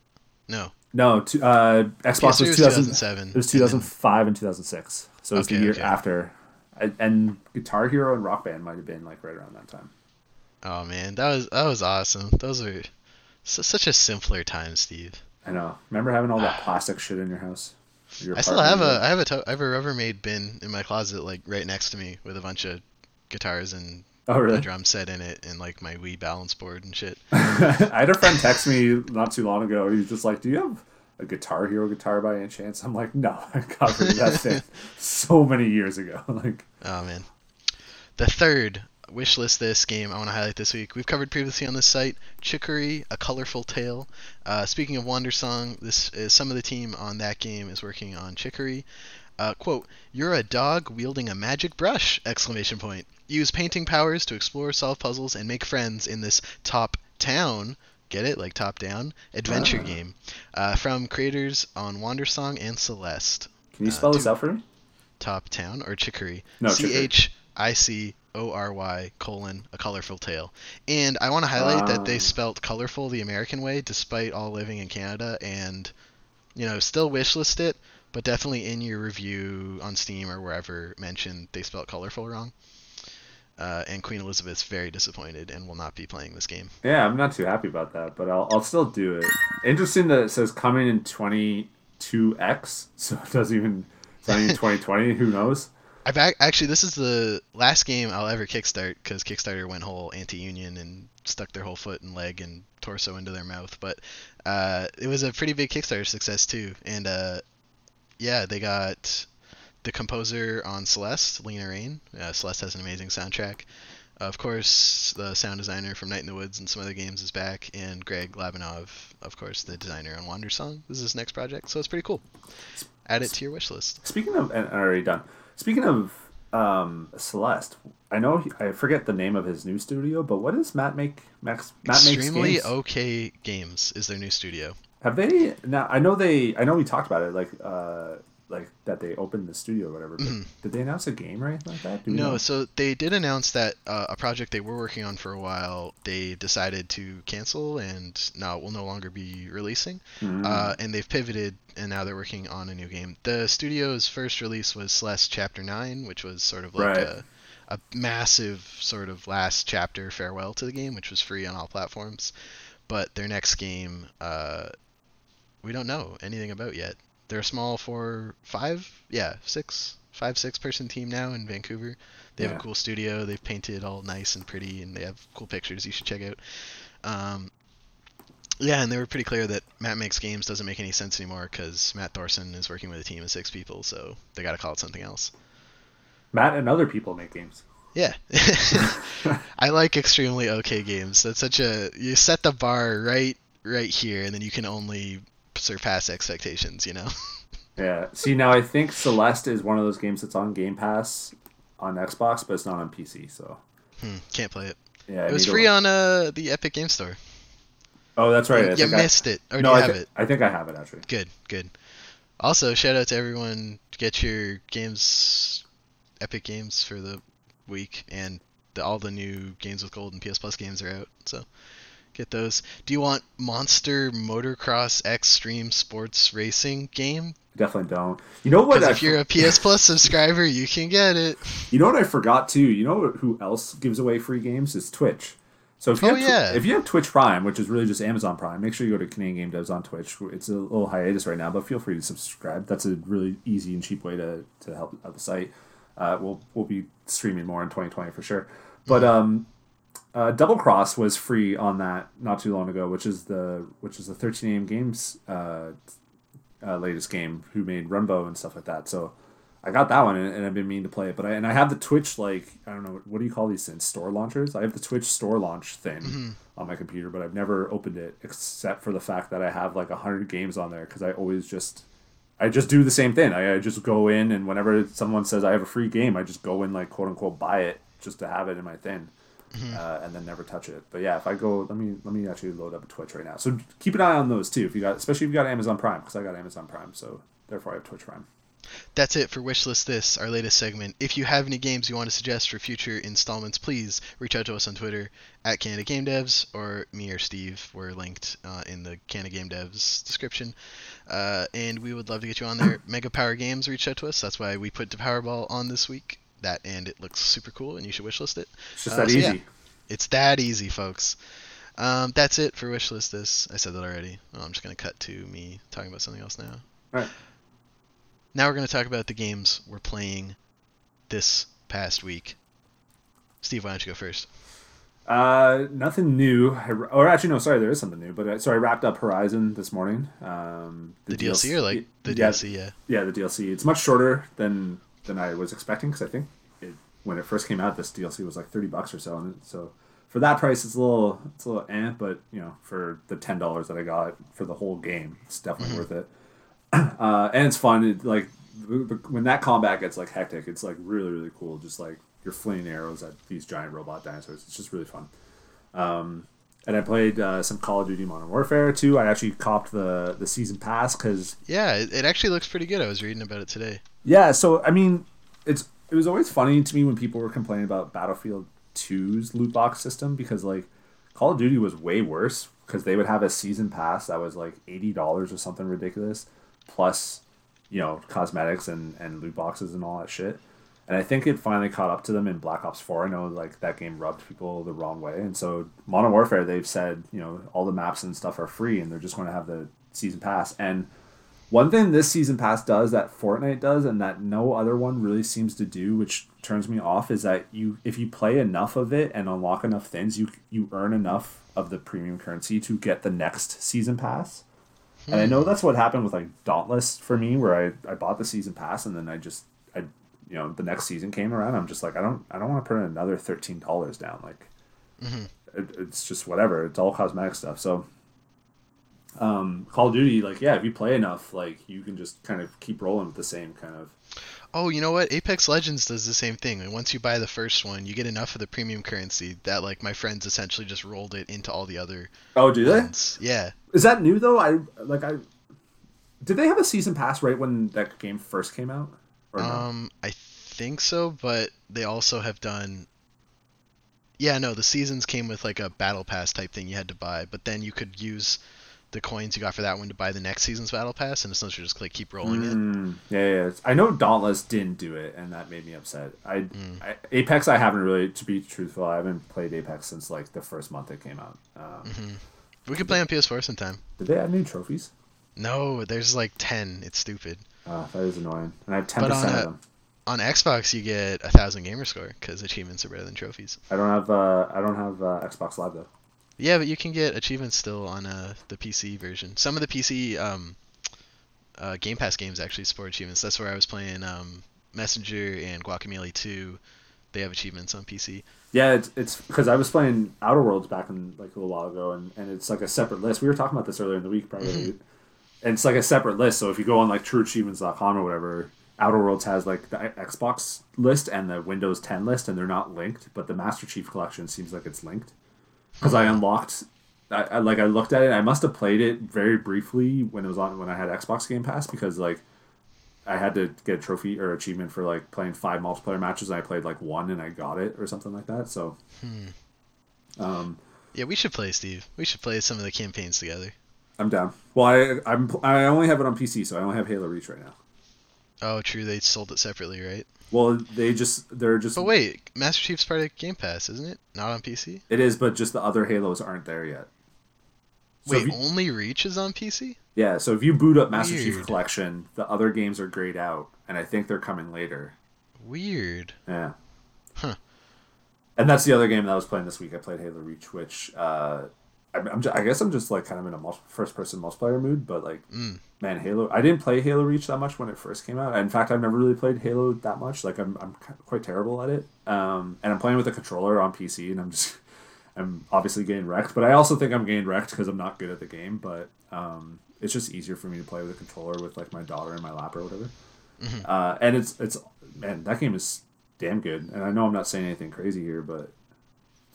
No, no, to, uh, Xbox PS3 was was 2000, 2007. It was and then- 2005 and 2006. So it was Okay, the year okay. after. And- Guitar Hero and Rock Band might have been like right around that time. Oh man, that was that was awesome. Those were su- such a simpler time, Steve. I know. Remember having all that ah. plastic shit in your house? Your I still have a I have a to- I have a Rubbermaid bin in my closet, like right next to me, with a bunch of guitars and Oh a drum set in it, and like my Wii balance board and shit. I had a friend text me not too long ago. He was just like, "Do you have a Guitar Hero guitar by any chance?" I'm like, "No, I of that thing so many years ago." like, Oh man. The third wish list this game I want to highlight this week. We've covered previously on this site Chicory, A Colorful Tale. Uh, speaking of Wandersong, this is some of the team on that game is working on Chicory. Uh, quote, You're a dog wielding a magic brush! Exclamation point. Use painting powers to explore, solve puzzles, and make friends in this top town. Get it? Like top down adventure Ah. game uh, from creators on Wandersong and Celeste. can you Uh, spell this two- out for me? Top Town or Chicory? No, Chicory. H I C O R Y colon a colorful tale. And I want to highlight that they Ah. spelt colorful the American way, despite all living in Canada, and you know still wishlist it, but definitely in your review on Steam or wherever mention they spelt colorful wrong. Uh, and Queen Elizabeth's very disappointed and will not be playing this game. Yeah, I'm not too happy about that, but I'll, I'll still do it. Interesting that it says coming in 22x, so it doesn't even it's not even 2020. Who knows? I've ac- actually this is the last game I'll ever kickstart because Kickstarter went whole anti-union and stuck their whole foot and leg and torso into their mouth. But uh, it was a pretty big Kickstarter success too, and uh, yeah, they got the composer on Celeste, Lena Raine. Uh, Celeste has an amazing soundtrack. Of course, the sound designer from Night in the Woods and some other games is back, and Greg Lobanov, of course, the designer on Wandersong. This is his next project, so it's pretty cool. Add it to your wish list. Speaking of, and I'm already done. Speaking of um, Celeste, I know he, I forget the name of his new studio, but what does Matt make? Max, Matt Extremely makes games. okay games is their new studio. Have they now? I know they. I know we talked about it, like uh, like that they opened the studio or whatever. But Did they announce a game or anything like that? Mm-hmm. No, know? so they did announce that uh, a project they were working on for a while, they decided to cancel and now will no longer be releasing. Mm. Uh, and they've pivoted and now they're working on a new game. The studio's first release was Celeste Chapter 9, which was sort of like Right. a, a massive sort of last chapter farewell to the game, which was free on all platforms. But their next game, uh, we don't know anything about yet. They're a small four, five, yeah, six, five, six person team now in Vancouver. They have a cool studio. They've painted all nice and pretty, and they have cool pictures you should check out. Um, yeah, and they were pretty clear that Matt Makes Games doesn't make any sense anymore because Matt Thorson is working with a team of six people, so they got to call it something else. Matt and other people make games. Yeah. I like extremely okay games. That's such a you set the bar right right here and then you can only surpass expectations, you know. Yeah. See, now I think Celeste is one of those games that's on Game Pass on Xbox, but it's not on PC. So Hmm, can't play it. yeah, It was free on uh the Epic Game Store. Oh, that's right. I you think I- missed it. Or no, do you I, have thi- it? I think I have it actually. Good, good. Also, shout out to everyone. Get your games, Epic Games for the week, and the, all the new games with gold and PS Plus games are out. So get those. Do you want Monster Motocross Extreme Sports Racing game? Definitely don't. You know what? I if you're a PS Plus subscriber, you can get it. You know what I forgot too? You know who else gives away free games is Twitch. So if you Oh, have yeah. if you have Twitch Prime, which is really just Amazon Prime, make sure you go to Canadian Game Devs on Twitch. It's a little hiatus right now, but feel free to subscribe. That's a really easy and cheap way to, to help out the site. Uh, we'll we'll be streaming more in 2020 for sure. But um, uh, Double Cross was free on that not too long ago, which is the which is the 13 AM Games uh, uh, latest game, who made Runbow and stuff like that. So I got that one and, and I've been meaning to play it. But I and I have the Twitch like I don't know what do you call these things store launchers. I have the Twitch store launch thing on my computer, but I've never opened it except for the fact that I have like hundred games on there because I always just I just do the same thing. I, I just go in and whenever someone says I have a free game, I just go in like quote unquote buy it just to have it in my thing. Uh, and then never touch it. But yeah, if I go, let me let me actually load up Twitch right now. So keep an eye on those too. If you got, especially if you got Amazon Prime, because I got Amazon Prime, so therefore I have Twitch Prime. That's it for Wishlist This, our latest segment. If you have any games you want to suggest for future installments, please reach out to us on Twitter at Canada Game Devs or me or Steve. We're linked uh, in the Canada Game Devs description. Uh, and we would love to get you on there. Mega Power Games reached out to us. That's why we put the Powerball on this week. That and it looks super cool, and you should wishlist it. It's just Uh, that so easy. yeah. It's that easy, folks. Um, that's it for Wishlist This. I said that already. Oh, I'm just going to cut to me talking about something else now. Right. Now we're going to talk about the games we're playing this past week. Steve, why don't you go first? Uh, nothing new. I, or actually, no, sorry, there is something new. But I, so I wrapped up Horizon this morning. Um, The, DLC, or like the yeah, DLC? Yeah. Yeah, the DLC. It's much shorter than than I was expecting because I think it, when it first came out, this DLC was like thirty bucks or so. And so for that price, it's a little it's a little eh, but you know, for the ten dollars that I got for the whole game, it's definitely worth it. Uh, and it's fun. It, like when that combat gets like hectic, it's like really really cool. Just like you're flinging arrows at these giant robot dinosaurs. It's just really fun. Um, and I played uh, some Call of Duty Modern Warfare too. I actually copped the the season pass because Yeah, it, it actually looks pretty good. I was reading about it today. yeah, so I mean, it's it was always funny to me when people were complaining about Battlefront 2's loot box system because like Call of Duty was way worse because they would have a season pass that was like eighty dollars or something ridiculous, plus you know cosmetics and and loot boxes and all that shit. And I think it finally caught up to them in Black Ops 4. I know like that game rubbed people the wrong way, and so Modern Warfare they've said you know all the maps and stuff are free, and they're just going to have the season pass and One thing this season pass does that Fortnite does and that no other one really seems to do, which turns me off, is that you if you play enough of it and unlock enough things, you you earn enough of the premium currency to get the next season pass. And I know hmm. that's what happened with like Dauntless for me, where I, I bought the season pass and then I just you know the next season came around. I'm just like I don't I don't want to put another thirteen dollars down. Like it, it's just whatever. It's all cosmetic stuff. So um, Call of Duty, like yeah, if you play enough, like you can just kind of keep rolling with the same kind of. Oh, you know what? Apex Legends does the same thing. And once you buy the first one, you get enough of the premium currency that like my friends essentially just rolled it into all the other Oh, do they? ones. Yeah. Is that new though? I like I. Did they have a season pass right when that game first came out? No? Um, I think so, but they also have done. Yeah, no, the seasons came with like a battle pass type thing you had to buy, but then you could use the coins you got for that one to buy the next season's battle pass, and essentially just like keep rolling it. Mm, yeah, yeah, yeah. I know Dauntless didn't do it, and that made me upset. I, I Apex, I haven't really, to be truthful, I haven't played Apex since like the first month it came out. Um, We could play on PS4 sometime. Did they add new trophies? No, there's like ten. It's stupid. Uh, that is annoying, and I have ten percent of them. On Xbox, you get a thousand gamer score because achievements are better than trophies. I don't have, uh, I don't have uh, Xbox Live though. Yeah, but you can get achievements still on uh, the PC version. Some of the PC um, uh, Game Pass games actually support achievements. That's where I was playing um, Messenger and Guacamelee 2. They have achievements on PC. Yeah, it's it's because I was playing Outer Worlds back in like a little while ago, and, and it's like a separate list. We were talking about this earlier in the week, probably. And it's like a separate list. So if you go on like TrueAchievements.com or whatever, Outer Worlds has like the Xbox list and the Windows 10 list, and they're not linked. But the Master Chief Collection seems like it's linked because I unlocked. I, I like I looked at it. I must have played it very briefly when it was on when I had Xbox Game Pass because like I had to get a trophy or achievement for like playing five multiplayer matches, and I played like one and I got it or something like that. So, um, Yeah, we should play, Steve. We should play some of the campaigns together. I'm down. Well, I I'm I only have it on PC, so I don't have Halo Reach right now. Oh, true. They sold it separately, right? Well, they just they're just But wait, Master Chief's part of Game Pass, isn't it? Not on PC. it is, but just the other Halos aren't there yet. So Wait, you- only Reach is on PC? yeah, so if you boot up Master Chief Collection, the other games are grayed out, and I think they're coming later. Weird. Yeah. Huh. And that's the other game that I was playing this week. I played Halo Reach, which uh, I'm, I'm ju- I guess I'm just like kind of in a mul- first-person multiplayer mood. But like, Mm. man, Halo. I didn't play Halo Reach that much when it first came out. In fact, I've never really played Halo that much. Like, I'm I'm quite terrible at it. Um, and I'm playing with a controller on PC, and I'm just I'm obviously getting wrecked. But I also think I'm getting wrecked because I'm not good at the game. But um, it's just easier for me to play with a controller with like my daughter in my lap or whatever. Uh, and it's it's man, that game is damn good. And I know I'm not saying anything crazy here, but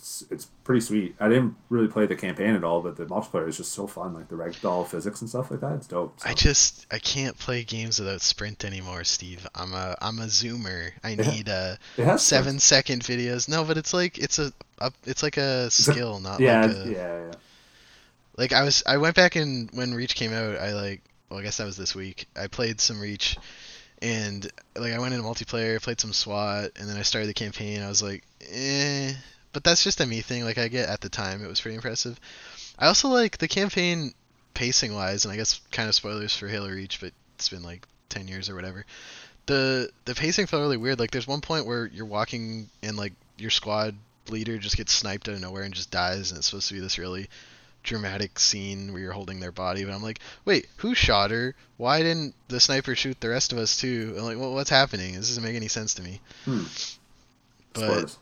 it's, it's pretty sweet. I didn't really play the campaign at all, but the multiplayer is just so fun. Like the ragdoll physics and stuff like that. It's dope. So. I just I can't play games without sprint anymore, Steve. I'm a I'm a zoomer. I need uh seven second videos. No, but it's like it's a, a it's like a a- skill, not Yeah, like yeah, yeah. like I was I went back and when Reach came out, I like well I guess that was this week. I played some Reach and like I went into multiplayer, played some SWAT, and then I started the campaign. I was like, eh, but that's just a me thing. Like I get at the time, it was pretty impressive. I also like the campaign pacing wise, and I guess kind of spoilers for Halo Reach, but it's been like ten years or whatever. The the pacing felt really weird. Like there's one point where you're walking and like your squad leader just gets sniped out of nowhere and just dies, and it's supposed to be this really dramatic scene where you're holding their body, but I'm like, wait, who shot her? Why didn't the sniper shoot the rest of us too? I'm like, well, what's happening? This doesn't make any sense to me. Hmm. But Spoilers.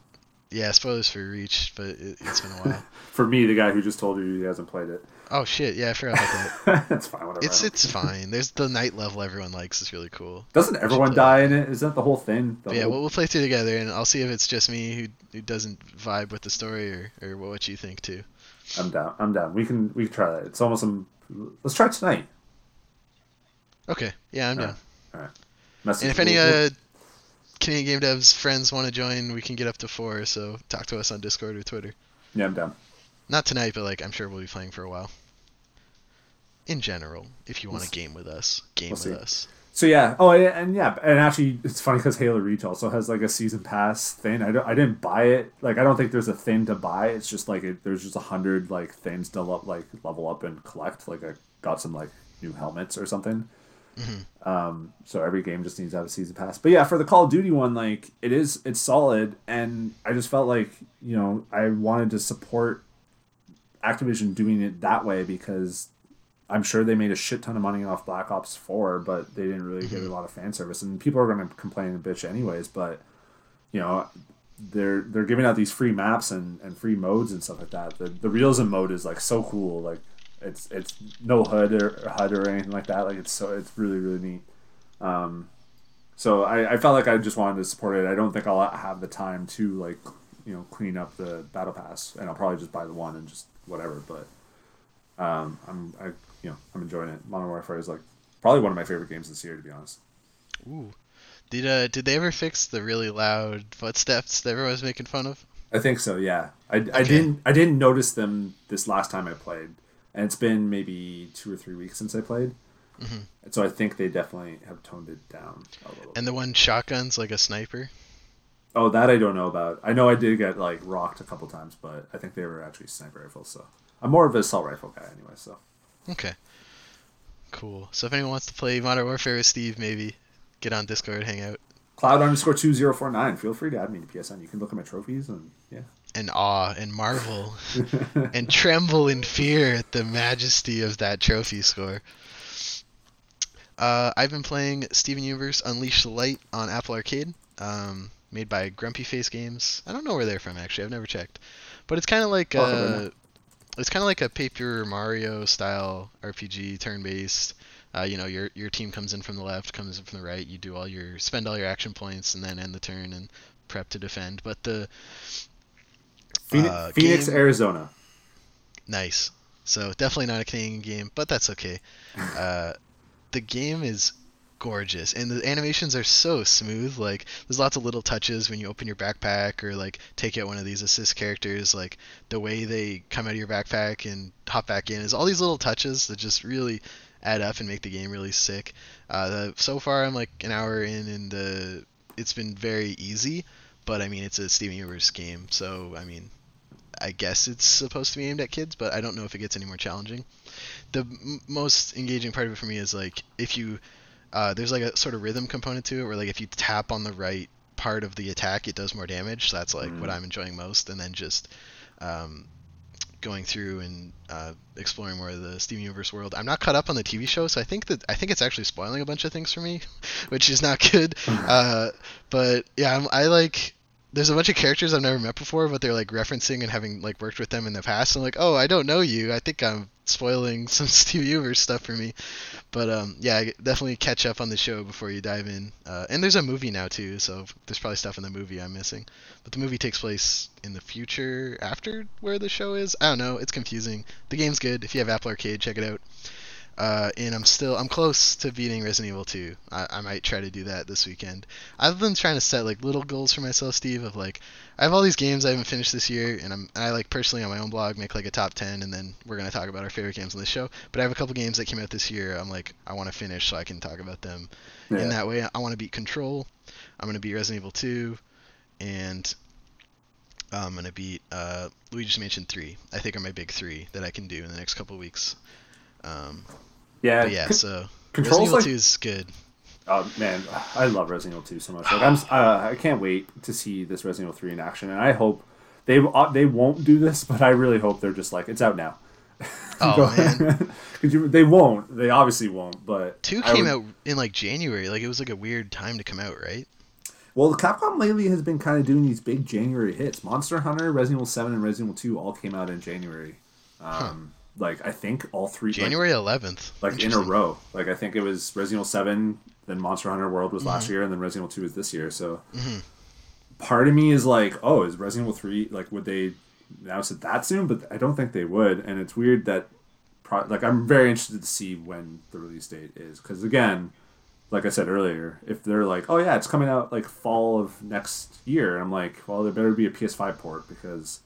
Yeah, spoilers for Reach, but it, it's been a while. For me, the guy who just told you he hasn't played it. oh shit, yeah, I forgot about that. That's fine. Whatever. It's it's fine. There's the night level everyone likes. It's really cool. Doesn't everyone die in it? Is that the whole thing? The yeah, whole- we'll, we'll play through together, and I'll see if it's just me who who doesn't vibe with the story, or or what you think too. I'm down. I'm down. We can we can try that. It's almost some. Let's try tonight. Okay, yeah, I'm down. Message. And if any uh, Canadian Game Devs friends want to join, we can get up to four. So talk to us on Discord or Twitter. yeah, I'm down. Not tonight, but like I'm sure we'll be playing for a while. In general, if you want to game with us, game We'll with see. us. So yeah, oh and yeah, and actually, it's funny because Halo Reach also has like a season pass thing. I, don't, I didn't buy it. Like I don't think there's a thing to buy. It's just like it, there's just a hundred like things to lo- like level up and collect. Like I got some like new helmets or something. Mhm. Um, so every game just needs to have a season pass. But yeah, for the Call of Duty one, like it is, it's solid, and I just felt like you know I wanted to support Activision doing it that way because I'm sure they made a shit ton of money off Black Ops Four, but they didn't really get a lot of fan service, and people are going to complain and bitch anyways. But you know, they're they're giving out these free maps and, and free modes and stuff like that. The the realism mode is like so cool. Like it's it's no HUD or, or HUD or anything like that. Like it's so it's really really neat. Um, so I, I felt like I just wanted to support it. I don't think I'll have the time to like you know clean up the battle pass, and I'll probably just buy the one and just whatever. But um, I'm I you know I'm enjoying it. Modern Warfare is like probably one of my favorite games this year, to be honest. Ooh. Did uh did they ever fix the really loud footsteps that everyone was making fun of? I think so. Yeah, I, I didn't I didn't notice them this last time I played, and it's been maybe two or three weeks since I played. Mhm. And so I think they definitely have toned it down a little. And the one shotgun's like a sniper. oh, that I don't know about. I know I did get like rocked a couple times, but I think they were actually sniper rifles. So I'm more of an assault rifle guy anyway. So Okay. Cool. So if anyone wants to play Modern Warfare with Steve, maybe get on Discord, hang out, cloud underscore two zero four nine. Feel free to add me to PSN. You can look at my trophies and yeah. And awe and marvel and tremble in fear at the majesty of that trophy score. Uh, I've been playing Steven Universe Unleash the Light on Apple Arcade, um, made by Grumpy Face Games. I don't know where they're from actually. I've never checked, but it's kind of like a, it's kind of like a Paper Mario style RPG, turn-based. Uh, you know, your your team comes in from the left, comes in from the right. You do all your spend all your action points, and then end the turn and prep to defend. But the Uh, Phoenix game- Arizona. Nice. So definitely not a Canadian game, but that's okay. Uh, the game is gorgeous, and the animations are so smooth. Like there's lots of little touches when you open your backpack or like take out one of these assist characters. Like the way they come out of your backpack and hop back in is all these little touches that just really add up and make the game really sick. Uh, the, so far, I'm like an hour in, and the it's been very easy. But I mean, it's a Steven Universe game, so I mean, I guess it's supposed to be aimed at kids, but I don't know if it gets any more challenging. The m- most engaging part of it for me is like if you uh, there's like a sort of rhythm component to it, where like if you tap on the right part of the attack, it does more damage. So that's like what Mm. I'm enjoying most, and then just um, going through and uh, exploring more of the Steven Universe world. I'm not caught up on the TV show, so I think that I think it's actually spoiling a bunch of things for me, which is not good. uh, but yeah, I'm, I like. There's a bunch of characters I've never met before, but they're like referencing and having like worked with them in the past. I'm like, oh, I don't know you. I think I'm spoiling some Steve Universe stuff for me. But um, yeah, definitely catch up on the show before you dive in. Uh, and there's a movie now too, so there's probably stuff in the movie I'm missing. But the movie takes place in the future after where the show is. I don't know. It's confusing. The game's good. If you have Apple Arcade, check it out. Uh, and I'm still I'm close to beating Resident Evil 2. I, I might try to do that this weekend. I've been trying to set like little goals for myself, Steve. Of like, I have all these games I haven't finished this year, and I'm I like personally on my own blog make like a top 10, and then we're gonna talk about our favorite games on this show. But I have a couple games that came out this year. I'm like I want to finish so I can talk about them Yeah. in that way. I want to beat Control. I'm gonna beat Resident Evil 2, and I'm gonna beat uh, Luigi's Mansion 3. I think are my big three that I can do in the next couple weeks. Um, yeah, but yeah, so Control's Resident Evil like 2 is good. Oh man, I love Resident Evil 2 so much. Like I'm, uh, I can't wait to see this Resident Evil 3 in action, and I hope they uh, they won't do this, but I really hope they're just like it's out now. Oh man, 'Cause you- they won't. They obviously won't. But two came would- out in like January. Like it was like a weird time to come out, right? Well, Capcom lately has been kind of doing these big January hits. Monster Hunter, Resident Evil 7, and Resident Evil 2 all came out in January. Um, Like I think all three January 11th. like, in a row. Like I think it was Resident Evil 7, then Monster Hunter World was Mm-hmm. last year, and then Resident Evil 2 is this year. So part of me is like, oh, is Resident Evil 3 like would they announce it that soon? But I don't think they would. And it's weird that pro- like I'm very interested to see when the release date is because again, like I said earlier, if they're like, oh yeah, it's coming out like fall of next year, I'm like, well, there better be a PS5 port because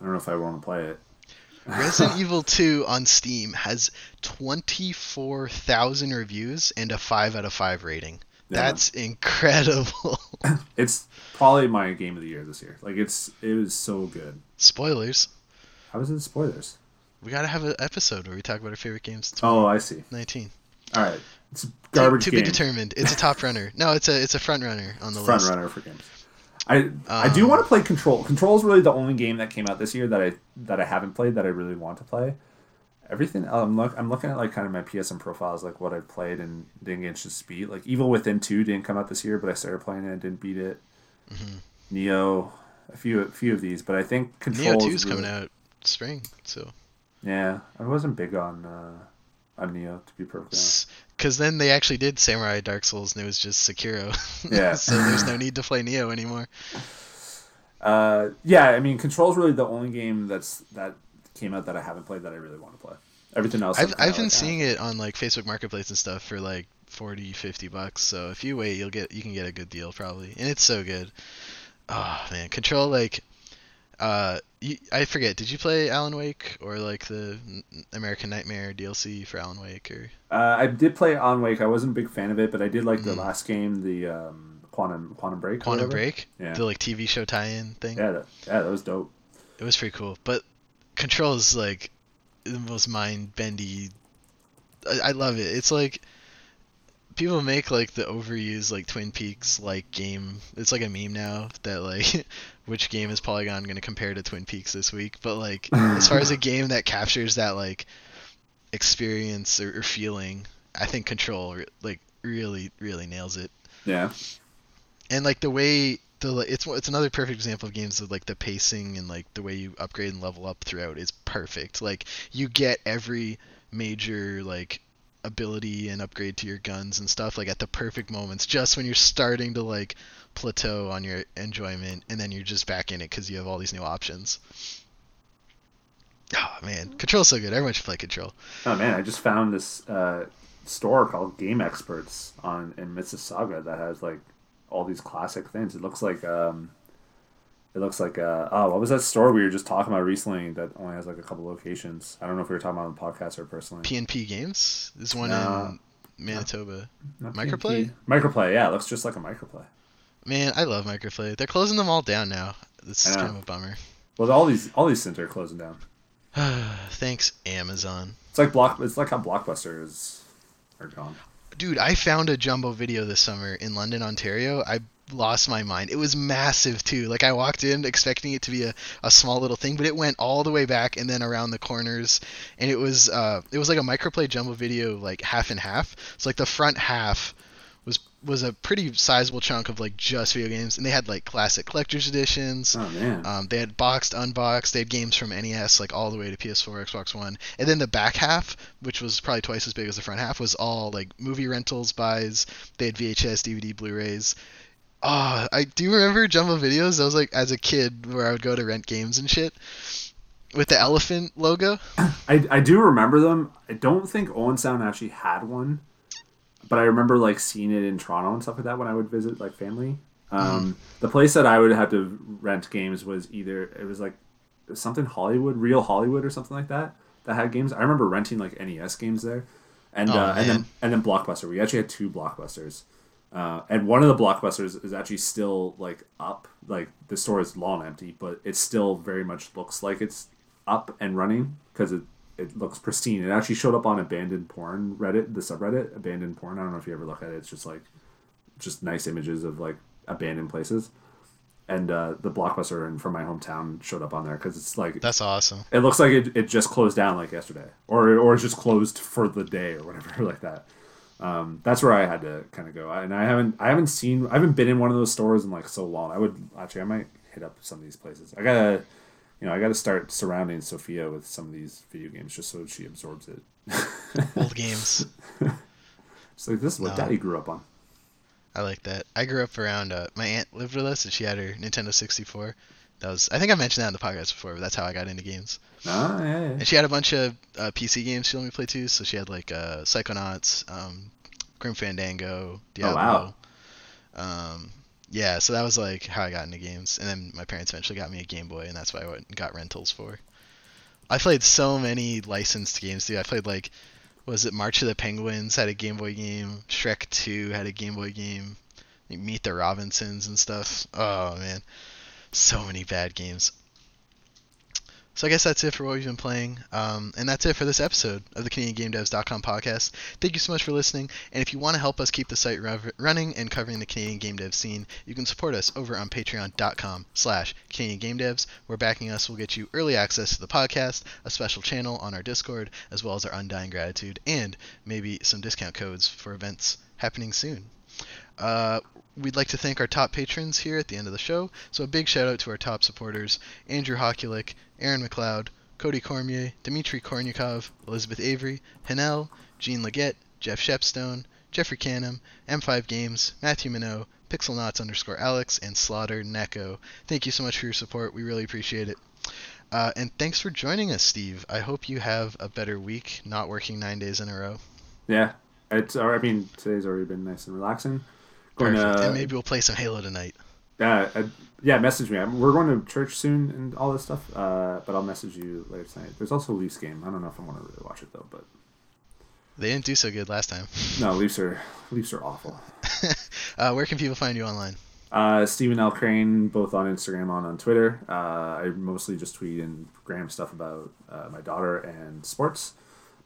I don't know if I want to play it. Resident Evil 2 on Steam has 24,000 reviews and a 5 out of 5 rating. Yeah. That's incredible. It's probably my game of the year this year. Like it's it was so good. Spoilers. How is it spoilers? We gotta have an episode where we talk about our favorite games. Oh, I see. 19. All right. It's garbage to game. be determined. It's a top runner. No, it's a it's a front runner on the front list. runner for games. I I do Um, want to play Control. Control is really the only game that came out this year that I that I haven't played that I really want to play. Everything I'm look I'm looking at like kind of my PSN profiles, like what I've played and didn't get to speed. Like Evil Within Two didn't come out this year, but I started playing it and didn't beat it. Mm-hmm. Nioh, a few a few of these, but I think Control Nioh is 2 is really- coming out spring, so Yeah, I wasn't big on uh, on Nioh to be perfect. honest. because then they actually did Samurai Dark Souls and it was just Sekiro. Yeah. so there's no need to play Nioh anymore. Uh, yeah, I mean, Control's really the only game that's that came out that I haven't played that I really want to play. Everything else, I've I've been like, seeing it on like Facebook Marketplace and stuff for like 40, 50 bucks. So if you wait, you'll get you can get a good deal probably, and it's so good. Oh man, Control like, uh, you, I forget. Did you play Alan Wake or like the American Nightmare DLC for Alan Wake or? Uh, I did play Alan Wake. I wasn't a big fan of it, but I did like the Mm. last game, the um, Quantum Quantum Break. Quantum. Break, Yeah. the like TV show tie-in thing. Yeah, that, yeah, that was dope. It was pretty cool, but Control is like the most mind-bendy. I, I love it. It's like people make like the overused like Twin Peaks like game. It's like a meme now that like which game is Polygon going to compare to Twin Peaks this week? But like as far as a game that captures that like experience or, or feeling, I think Control like really really nails it Yeah, and like the way the it's it's another perfect example of games that like the pacing and like the way you upgrade and level up throughout is perfect. Like you get every major like ability and upgrade to your guns and stuff like at the perfect moments just when you're starting to like plateau on your enjoyment and then you're just back in it because you have all these new options. Oh man. Control's so good. Everyone should play control. Oh man, I just found this uh, store called Game Experts on in Mississauga that has like all these classic things. It looks like um, it looks like uh, oh, what was that store we were just talking about recently that only has like a couple locations? I don't know if we were talking about on the podcast or personally. pnp games there's one in manitoba Not Microplay? PNP. Microplay, yeah, it looks just like a microplay. Man, I love Microplay. They're closing them all down now. This is kind of a bummer. Well, all these all these things are closing down. Thanks, Amazon. It's like block. It's like how blockbusters are gone. Dude, I found a jumbo video this summer in London, Ontario. I lost my mind. It was massive too. Like I walked in expecting it to be a, a small little thing, but it went all the way back and then around the corners. And it was uh it was like a microplay jumbo video like half and half. So like the front half was was a pretty sizable chunk of like just video games and they had like classic collector's editions. Oh man. Um, they had boxed, unboxed. They had games from NES, like all the way to PS4, Xbox One, and then the back half, which was probably twice as big as the front half, was all like movie rentals, buys. They had VHS, DVD, Blu-rays. Oh, I do remember Jumbo Videos. That was like as a kid where I would go to rent games and shit with the elephant logo. I, I do remember them. I don't think Owen Sound actually had one, but I remember like seeing it in Toronto and stuff like that when I would visit like family. Um, The place that I would have to rent games was either it was like something Hollywood, Real Hollywood, or something like that that had games. I remember renting like NES games there, and Oh, uh, and then and then Blockbuster. We actually had two Blockbusters. Uh, and one of the blockbusters is actually still like up. Like the store is long empty but it still very much looks like it's up and running because it it looks pristine. It actually showed up on abandoned porn reddit the subreddit abandoned porn. I don't know if you ever look at it. It's just like just nice images of like abandoned places. And uh, the blockbuster and from my hometown showed up on there because it's like That's awesome. it looks like it, it just closed down like yesterday. Or or it's just closed for the day or whatever like that um, that's where I had to kind of go and I haven't I haven't seen I haven't been in one of those stores in like so long I would actually I might hit up some of these places I gotta you know I gotta start surrounding Sophia with some of these video games just so she absorbs it Old games. it's like this is what No. daddy grew up on I like that. I grew up around. Uh, my aunt lived with us, and she had her Nintendo 64. That was. I think I mentioned that in the podcast before, but that's how I got into games. ah yeah, yeah. And she had a bunch of uh, PC games she let me play too. So she had like uh, Psychonauts, um, Grim Fandango, Diablo. Oh, wow. Um, yeah, so that was like how I got into games. And then my parents eventually got me a Game Boy, and that's what I went and got rentals for. I played so many licensed games too. I played like, was it March of the Penguins had a Game Boy game. Shrek 2 had a Game Boy game. like, Meet the Robinsons and stuff. Oh man, so many bad games. So I guess that's it for what we've been playing. Um, and that's it for this episode of the CanadianGameDevs.com podcast. Thank you so much for listening. And if you want to help us keep the site rev- running and covering the Canadian game dev scene, you can support us over on patreon.com slash Canadian Game Devs, where backing us will get you early access to the podcast, a special channel on our Discord, as well as our undying gratitude, and maybe some discount codes for events happening soon. Uh, we'd like to thank our top patrons here at the end of the show. So a big shout out to our top supporters Andrew Hokulik, Aaron McLeod, Cody Cormier, Dmitry Kornyakov, Elizabeth Avery, Hanel, Jean Leggett, Jeff Shepstone, Jeffrey Canham, M5 Games, Matthew Minot, Pixelknots underscore Alex, and Slaughter Neko. Thank you so much for your support. We really appreciate it. Uh, and thanks for joining us, Steve. I hope you have a better week, not working nine days in a row. Yeah, it's. I mean, today's already been nice and relaxing. Going Perfect. To, and maybe we'll play some Halo tonight. Yeah, uh, yeah. Message me. We're going to church soon and all this stuff. Uh, but I'll message you later tonight. There's also a Leafs game. I don't know if I want to really watch it though, but they didn't do so good last time. No, Leafs are Leafs are awful. uh, where can people find you online? Uh, Stephen L. Crane, both on Instagram and on Twitter. Uh, I mostly just tweet and gram stuff about uh, my daughter and sports,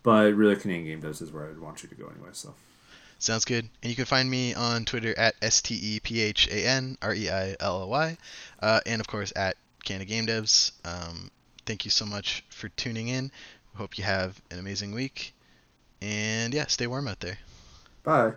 but really Canadian Game Devs is where I'd want you to go anyway. So. Sounds good. And you can find me on Twitter at S T E P H A N R E I L L Y, uh, and of course at Canada Game Devs. Um, thank you so much for tuning in. Hope you have an amazing week. And yeah, stay warm out there. Bye.